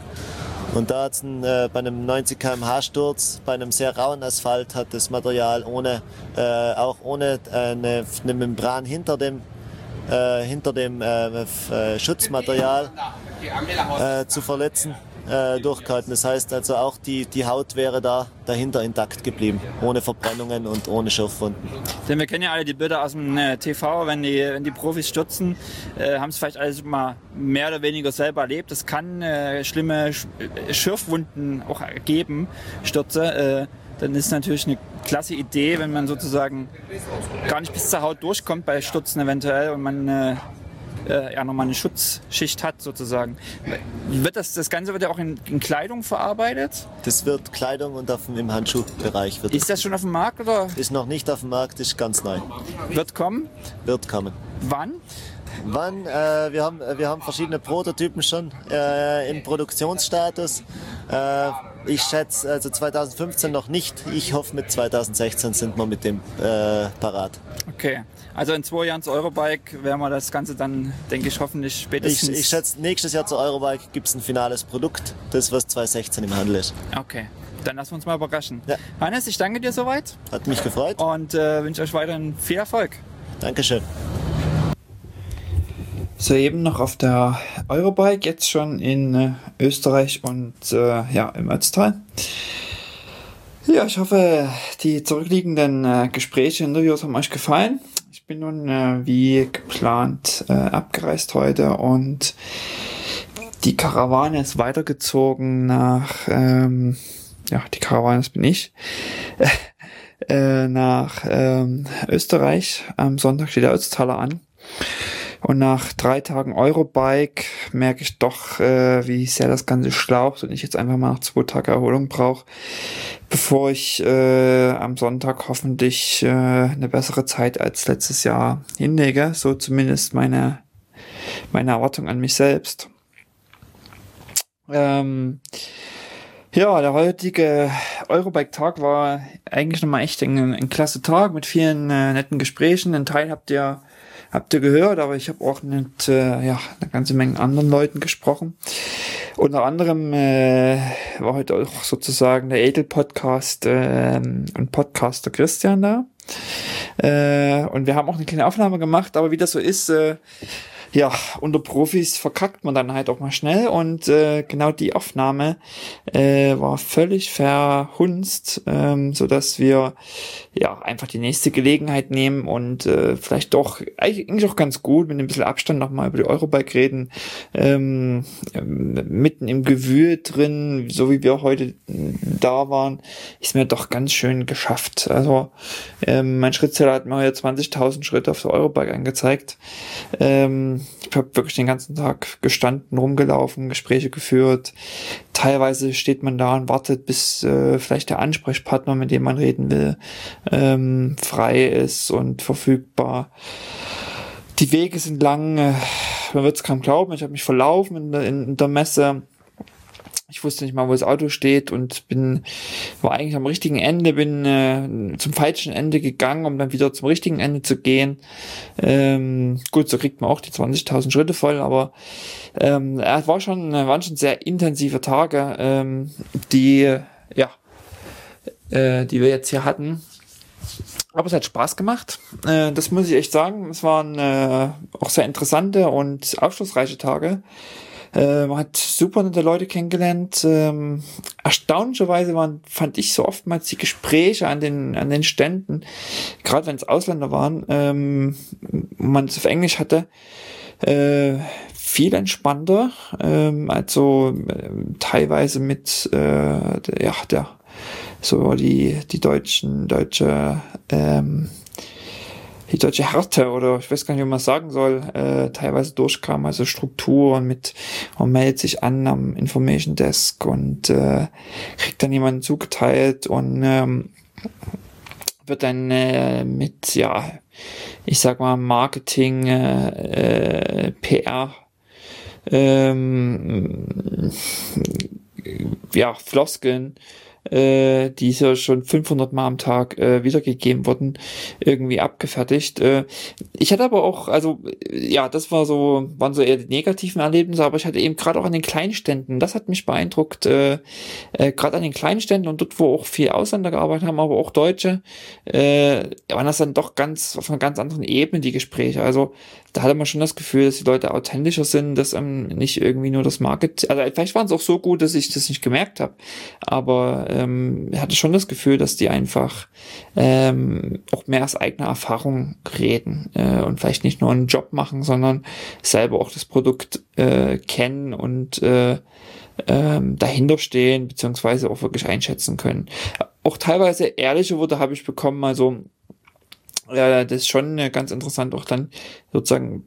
Und da hat es äh, bei einem 90 km/h Sturz, bei einem sehr rauen Asphalt, hat das Material ohne, äh, auch ohne äh, eine, eine Membran hinter dem, äh, hinter dem äh, äh, Schutzmaterial zu verletzen, äh, durchgehalten. Das heißt also auch die, die Haut wäre da dahinter intakt geblieben, ohne Verbrennungen und ohne Schürfwunden. Denn wir kennen ja alle die Bilder aus dem äh, TV, wenn die, wenn die Profis stürzen, äh, haben es vielleicht alles mal mehr oder weniger selber erlebt. Es kann äh, schlimme Sch Schürfwunden auch geben, Stürze. Dann ist natürlich eine klasse Idee, wenn man sozusagen gar nicht bis zur Haut durchkommt bei Stürzen eventuell und man äh, ja nochmal eine Schutzschicht hat sozusagen. Wird das, das Ganze wird ja auch in, in Kleidung verarbeitet? Das wird Kleidung und auf, im Handschuhbereich. Wird ist das schon auf dem Markt oder? Ist noch nicht auf dem Markt, ist ganz neu. Wird kommen? Wird kommen. Wann? Wann? Äh, wir, haben, wir haben verschiedene Prototypen schon äh, im Produktionsstatus. Äh, ich schätze also 2015 noch nicht. Ich hoffe mit 2016 sind wir mit dem äh, parat. Okay, also in zwei Jahren zu Eurobike werden wir das Ganze dann, denke ich, hoffentlich spätestens... Ich, ich schätze, nächstes Jahr zu Eurobike gibt es ein finales Produkt, das was 2016 im Handel ist. Okay, dann lassen wir uns mal überraschen. Ja. Hannes, ich danke dir soweit Hat mich gefreut. und äh, wünsche euch weiterhin viel Erfolg. Dankeschön. Soeben noch auf der Eurobike, jetzt schon in äh, Österreich und äh, ja, im Ötztal. Ja, ich hoffe, die zurückliegenden äh, Gespräche, Interviews haben euch gefallen. Ich bin nun äh, wie geplant äh, abgereist heute und die Karawane ist weitergezogen nach, ähm, ja, die Karawane, das bin ich, äh, nach ähm, Österreich. Am Sonntag steht der Ötztaler an. Und nach drei Tagen Eurobike merke ich doch, äh, wie sehr das Ganze schlaucht und ich jetzt einfach mal nach zwei Tagen Erholung brauche, bevor ich äh, am Sonntag hoffentlich äh, eine bessere Zeit als letztes Jahr hinlege. So zumindest meine, meine Erwartung an mich selbst. Ähm, ja, der heutige Eurobike-Tag war eigentlich nochmal echt ein, ein klasse Tag mit vielen äh, netten Gesprächen. Ein Teil habt ihr habt ihr gehört, aber ich habe auch mit äh, ja, eine ganze Menge anderen Leuten gesprochen. Unter anderem äh, war heute auch sozusagen der Edel-Podcast äh, und Podcaster Christian da. Äh, und wir haben auch eine kleine Aufnahme gemacht, aber wie das so ist, äh, ja, unter Profis verkackt man dann halt auch mal schnell und äh, genau die Aufnahme äh, war völlig verhunzt, ähm, so dass wir ja einfach die nächste Gelegenheit nehmen und äh, vielleicht doch eigentlich auch ganz gut mit ein bisschen Abstand nochmal über die Eurobike reden, ähm, mitten im Gewühl drin, so wie wir heute da waren, ist mir doch ganz schön geschafft. Also ähm, mein Schrittzähler hat mir heute 20.000 Schritte auf der Eurobike angezeigt. Ähm, ich habe wirklich den ganzen Tag gestanden, rumgelaufen, Gespräche geführt. Teilweise steht man da und wartet, bis äh, vielleicht der Ansprechpartner, mit dem man reden will, ähm, frei ist und verfügbar. Die Wege sind lang, äh, man wird es kaum glauben, ich habe mich verlaufen in der, in der Messe ich wusste nicht mal, wo das Auto steht und bin, war eigentlich am richtigen Ende, bin äh, zum falschen Ende gegangen, um dann wieder zum richtigen Ende zu gehen. Ähm, gut, so kriegt man auch die 20.000 Schritte voll, aber ähm, es war schon, waren schon sehr intensive Tage, ähm, die, ja, äh, die wir jetzt hier hatten. Aber es hat Spaß gemacht. Äh, das muss ich echt sagen. Es waren äh, auch sehr interessante und aufschlussreiche Tage. Äh, man hat super nette Leute kennengelernt. Ähm, erstaunlicherweise waren, fand ich so oftmals die Gespräche an den, an den Ständen, gerade wenn es Ausländer waren, ähm, man es auf Englisch hatte, äh, viel entspannter, ähm, also äh, teilweise mit äh, ja, der so die, die deutschen, deutsche ähm, die deutsche Härte oder ich weiß gar nicht, wie man sagen soll, äh, teilweise durchkam, also Strukturen mit, man meldet sich an am Information Desk und äh, kriegt dann jemanden zugeteilt und ähm, wird dann äh, mit, ja, ich sag mal, Marketing, äh, äh, PR, ähm, ja, Floskeln äh, die so schon 500 Mal am Tag äh, wiedergegeben wurden, irgendwie abgefertigt. Äh, ich hatte aber auch, also ja, das war so, waren so eher die negativen Erlebnisse, aber ich hatte eben gerade auch an den Kleinständen, das hat mich beeindruckt, äh, äh, gerade an den Kleinständen und dort, wo auch viel Ausländer gearbeitet haben, aber auch Deutsche, äh, waren das dann doch ganz auf einer ganz anderen Ebene die Gespräche. Also da hatte man schon das Gefühl, dass die Leute authentischer sind, dass ähm, nicht irgendwie nur das Market, also vielleicht waren es auch so gut, dass ich das nicht gemerkt habe, aber ähm, hatte schon das Gefühl, dass die einfach ähm, auch mehr aus eigener Erfahrung reden äh, und vielleicht nicht nur einen Job machen, sondern selber auch das Produkt äh, kennen und äh, ähm, dahinter stehen, beziehungsweise auch wirklich einschätzen können. Auch teilweise ehrliche Worte habe ich bekommen, also ja, das ist schon ganz interessant, auch dann sozusagen,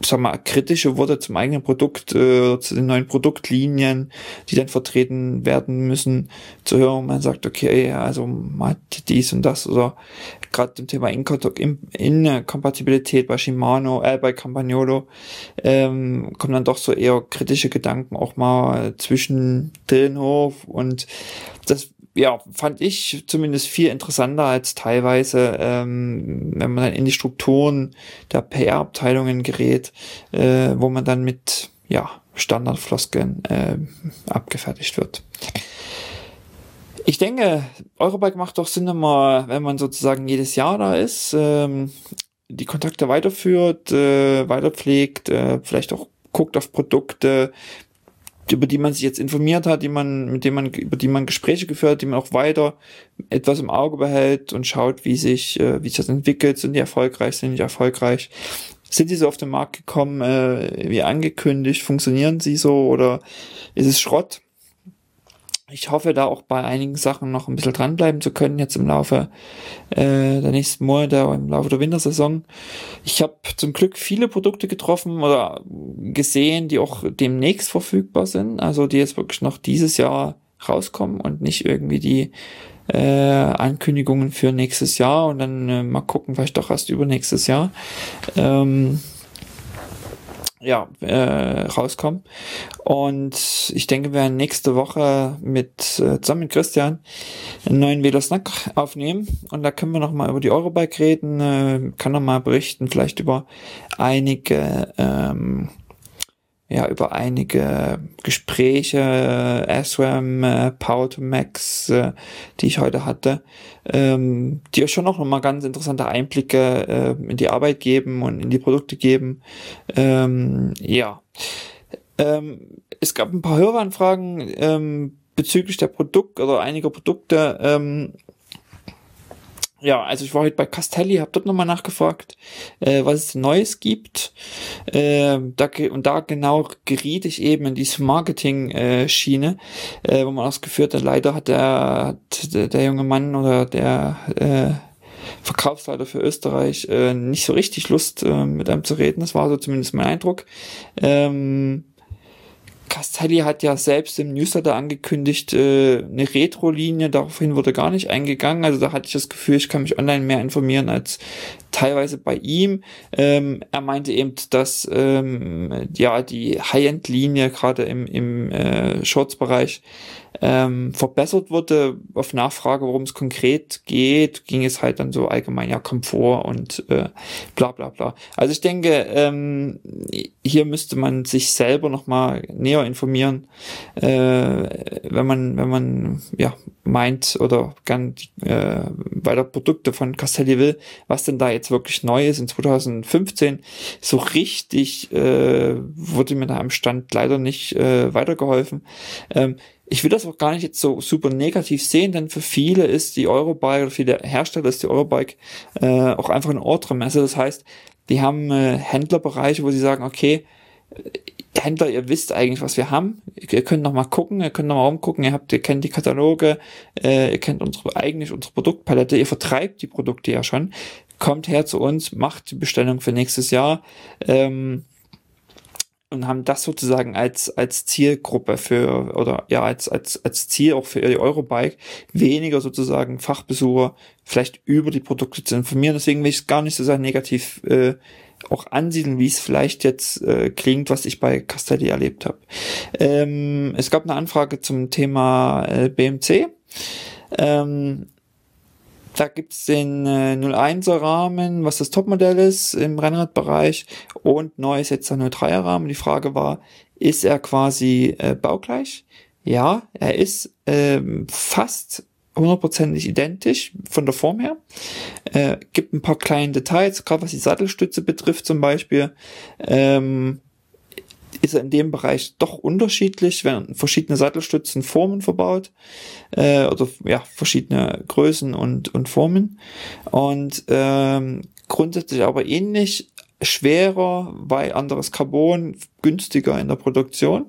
sag mal, kritische Worte zum eigenen Produkt, äh, zu den neuen Produktlinien, die dann vertreten werden müssen, zu hören. Man sagt, okay, also hat dies und das oder gerade dem Thema Inkompatibilität bei Shimano, äh, bei Campagnolo, ähm, kommen dann doch so eher kritische Gedanken auch mal zwischendrin hoch und das ja, fand ich zumindest viel interessanter als teilweise, ähm, wenn man dann in die Strukturen der PR-Abteilungen gerät, äh, wo man dann mit ja, Standardfloskeln äh, abgefertigt wird. Ich denke, Eurobike macht doch Sinn immer, wenn man sozusagen jedes Jahr da ist, ähm, die Kontakte weiterführt, äh, weiterpflegt, äh, vielleicht auch guckt auf Produkte, über die man sich jetzt informiert hat, die man, mit denen man, über die man Gespräche geführt hat, die man auch weiter etwas im Auge behält und schaut, wie sich, äh, wie sich das entwickelt, sind die erfolgreich, sind die nicht erfolgreich. Sind die so auf den Markt gekommen, äh, wie angekündigt, funktionieren sie so oder ist es Schrott? Ich hoffe da auch bei einigen Sachen noch ein bisschen dranbleiben zu können, jetzt im Laufe äh, der nächsten Monate, im Laufe der Wintersaison. Ich habe zum Glück viele Produkte getroffen oder gesehen, die auch demnächst verfügbar sind, also die jetzt wirklich noch dieses Jahr rauskommen und nicht irgendwie die äh, Ankündigungen für nächstes Jahr und dann äh, mal gucken, vielleicht doch erst übernächstes Jahr. Ähm, ja, äh, rauskommen. Und ich denke, wir werden nächste Woche mit äh, zusammen mit Christian einen neuen Velosnack aufnehmen. Und da können wir nochmal über die Eurobike reden, äh, kann nochmal berichten, vielleicht über einige ähm, ja, über einige Gespräche, äh, SRAM, äh, Power to Max, äh, die ich heute hatte, ähm, die euch schon noch mal ganz interessante Einblicke äh, in die Arbeit geben und in die Produkte geben. Ähm, ja. Ähm, es gab ein paar Höreranfragen ähm, bezüglich der Produkte oder einiger Produkte. Ähm, ja, also ich war heute bei Castelli, habe dort nochmal nachgefragt, äh, was es Neues gibt. Äh, da, und da genau geriet ich eben in diese Marketing-Schiene, äh, wo man ausgeführt hat, leider hat der, hat der, junge Mann oder der äh, Verkaufsleiter für Österreich äh, nicht so richtig Lust, äh, mit einem zu reden. Das war so zumindest mein Eindruck. Ähm, Castelli hat ja selbst im Newsletter angekündigt, äh, eine Retro-Linie, daraufhin wurde gar nicht eingegangen. Also da hatte ich das Gefühl, ich kann mich online mehr informieren als teilweise bei ihm. Ähm, er meinte eben, dass ähm, ja die High-End-Linie gerade im, im äh, Shorts-Bereich ähm, verbessert wurde. Auf Nachfrage, worum es konkret geht, ging es halt dann so allgemein ja Komfort und äh, bla bla bla. Also ich denke, ähm, hier müsste man sich selber nochmal näher informieren, äh, wenn man, wenn man ja meint oder gern äh, weiter Produkte von Castelli will, was denn da jetzt wirklich neu ist in 2015. So richtig äh, wurde mir da am Stand leider nicht äh, weitergeholfen. Ähm, ich will das auch gar nicht jetzt so super negativ sehen, denn für viele ist die Eurobike oder viele Hersteller ist die Eurobike äh, auch einfach eine Ortremesse. Das heißt, die haben äh, Händlerbereiche, wo sie sagen, okay, äh, Händler, ihr wisst eigentlich, was wir haben. Ihr könnt noch mal gucken, ihr könnt noch mal rumgucken, ihr habt, ihr kennt die Kataloge, äh, ihr kennt unsere, eigentlich unsere Produktpalette, ihr vertreibt die Produkte ja schon. Kommt her zu uns, macht die Bestellung für nächstes Jahr. Ähm, und haben das sozusagen als, als Zielgruppe für, oder ja, als, als, als Ziel auch für die Eurobike, weniger sozusagen Fachbesucher vielleicht über die Produkte zu informieren. Deswegen will ich es gar nicht so sehr negativ äh, auch ansiedeln, wie es vielleicht jetzt äh, klingt, was ich bei Castelli erlebt habe. Ähm, es gab eine Anfrage zum Thema äh, BMC. Ähm, da gibt's den äh, 01er Rahmen, was das Topmodell ist im Rennradbereich und neu ist jetzt der 03er Rahmen. Die Frage war, ist er quasi äh, baugleich? Ja, er ist ähm, fast hundertprozentig identisch von der Form her. Äh, gibt ein paar kleine Details, gerade was die Sattelstütze betrifft zum Beispiel. Ähm, ist er in dem Bereich doch unterschiedlich, werden verschiedene Sattelstützen Formen verbaut, äh, oder ja, verschiedene Größen und, und Formen. Und ähm, grundsätzlich aber ähnlich, schwerer, weil anderes Carbon, günstiger in der Produktion.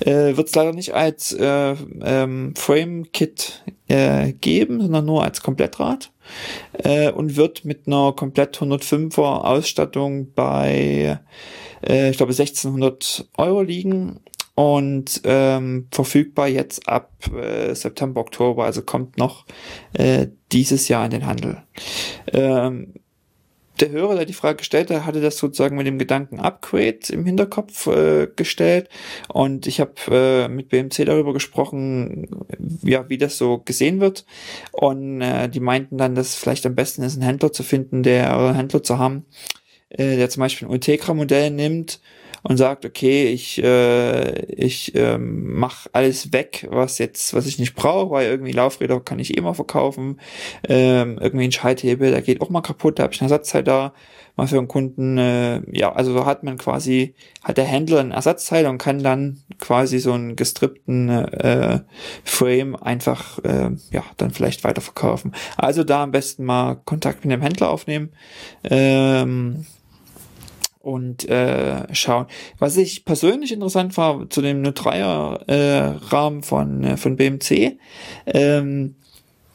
Äh, Wird es leider nicht als äh, ähm, Frame-Kit äh, geben, sondern nur als Komplettrad. Äh, und wird mit einer komplett 105er Ausstattung bei äh, ich glaube, 1600 Euro liegen. und ähm, verfügbar jetzt ab äh, September, Oktober, also kommt noch äh, dieses Jahr in den Handel. Ähm, der Hörer, der die Frage gestellt hat, hatte das sozusagen mit dem Gedanken Upgrade im Hinterkopf äh, gestellt. Und ich habe äh, mit BMC darüber gesprochen, ja, wie das so gesehen wird. Und äh, die meinten dann, dass es vielleicht am besten ist, einen Händler zu finden, der einen Händler zu haben, äh, der zum Beispiel ein Ultegra-Modell nimmt und sagt, okay, ich, äh, ich ähm, mache alles weg, was jetzt, was ich nicht brauche, weil irgendwie Laufräder kann ich eh mal verkaufen, ähm, irgendwie ein Schalthebel, der geht auch mal kaputt, da habe ich eine Ersatzteil da, mal für einen Kunden, äh, ja, also so hat man quasi, hat der Händler ein Ersatzteil und kann dann quasi so einen gestrippten äh, Frame einfach, äh, ja, dann vielleicht weiterverkaufen. Also da am besten mal Kontakt mit dem Händler aufnehmen. Ähm, und äh, schauen. Was ich persönlich interessant war zu dem 03er äh, Rahmen von, äh, von BMC, ähm,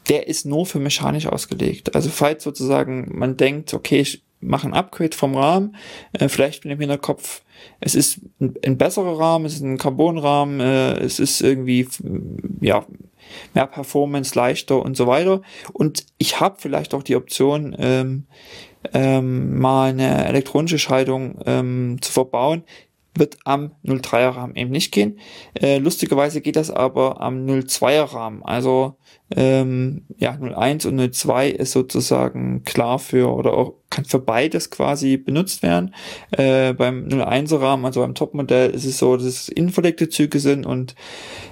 der ist nur für mechanisch ausgelegt. Also falls sozusagen man denkt, okay, ich mache ein Upgrade vom Rahmen, äh, vielleicht mit dem Hinterkopf, es ist ein, ein besserer Rahmen, es ist ein Carbonrahmen, äh, es ist irgendwie ja mehr Performance, leichter und so weiter. Und ich habe vielleicht auch die Option, ähm, ähm, mal eine elektronische Schaltung ähm, zu verbauen, wird am 03er Rahmen eben nicht gehen. Äh, lustigerweise geht das aber am 02er Rahmen. Also ähm, ja, 01 und 02 ist sozusagen klar für oder auch kann für beides quasi benutzt werden. Äh, beim 01er Rahmen, also beim Topmodell, ist es so, dass es innenverlegte Züge sind und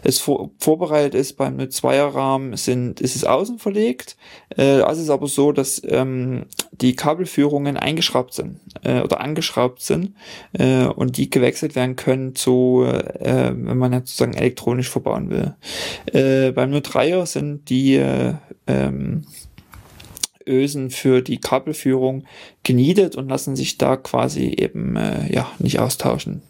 es vor, vorbereitet ist. Beim 02er Rahmen sind, ist es außen verlegt. Äh, also ist aber so, dass ähm, die Kabelführungen eingeschraubt sind äh, oder angeschraubt sind äh, und die gewechselt werden können zu, äh, wenn man jetzt sozusagen elektronisch verbauen will. Äh, beim 03er sind die äh, ähm, Ösen für die Kabelführung geniedet und lassen sich da quasi eben äh, ja nicht austauschen.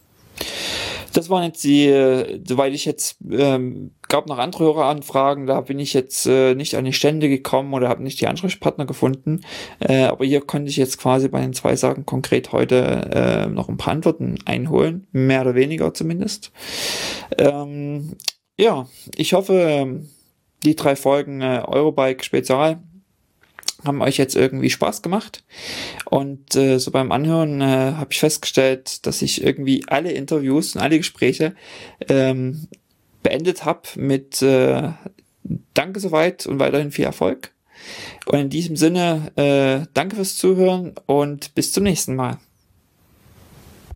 Das waren jetzt die, äh, soweit ich jetzt, ähm, gab noch andere Höreranfragen, da bin ich jetzt äh, nicht an die Stände gekommen oder habe nicht die Ansprechpartner gefunden. Äh, aber hier konnte ich jetzt quasi bei den zwei Sachen konkret heute äh, noch ein paar Antworten einholen, mehr oder weniger zumindest. Ähm, ja, ich hoffe, die drei Folgen äh, Eurobike Spezial haben euch jetzt irgendwie Spaß gemacht. Und äh, so beim Anhören äh, habe ich festgestellt, dass ich irgendwie alle Interviews und alle Gespräche ähm, beendet habe mit äh, Danke soweit und weiterhin viel Erfolg. Und in diesem Sinne, äh, danke fürs Zuhören und bis zum nächsten Mal.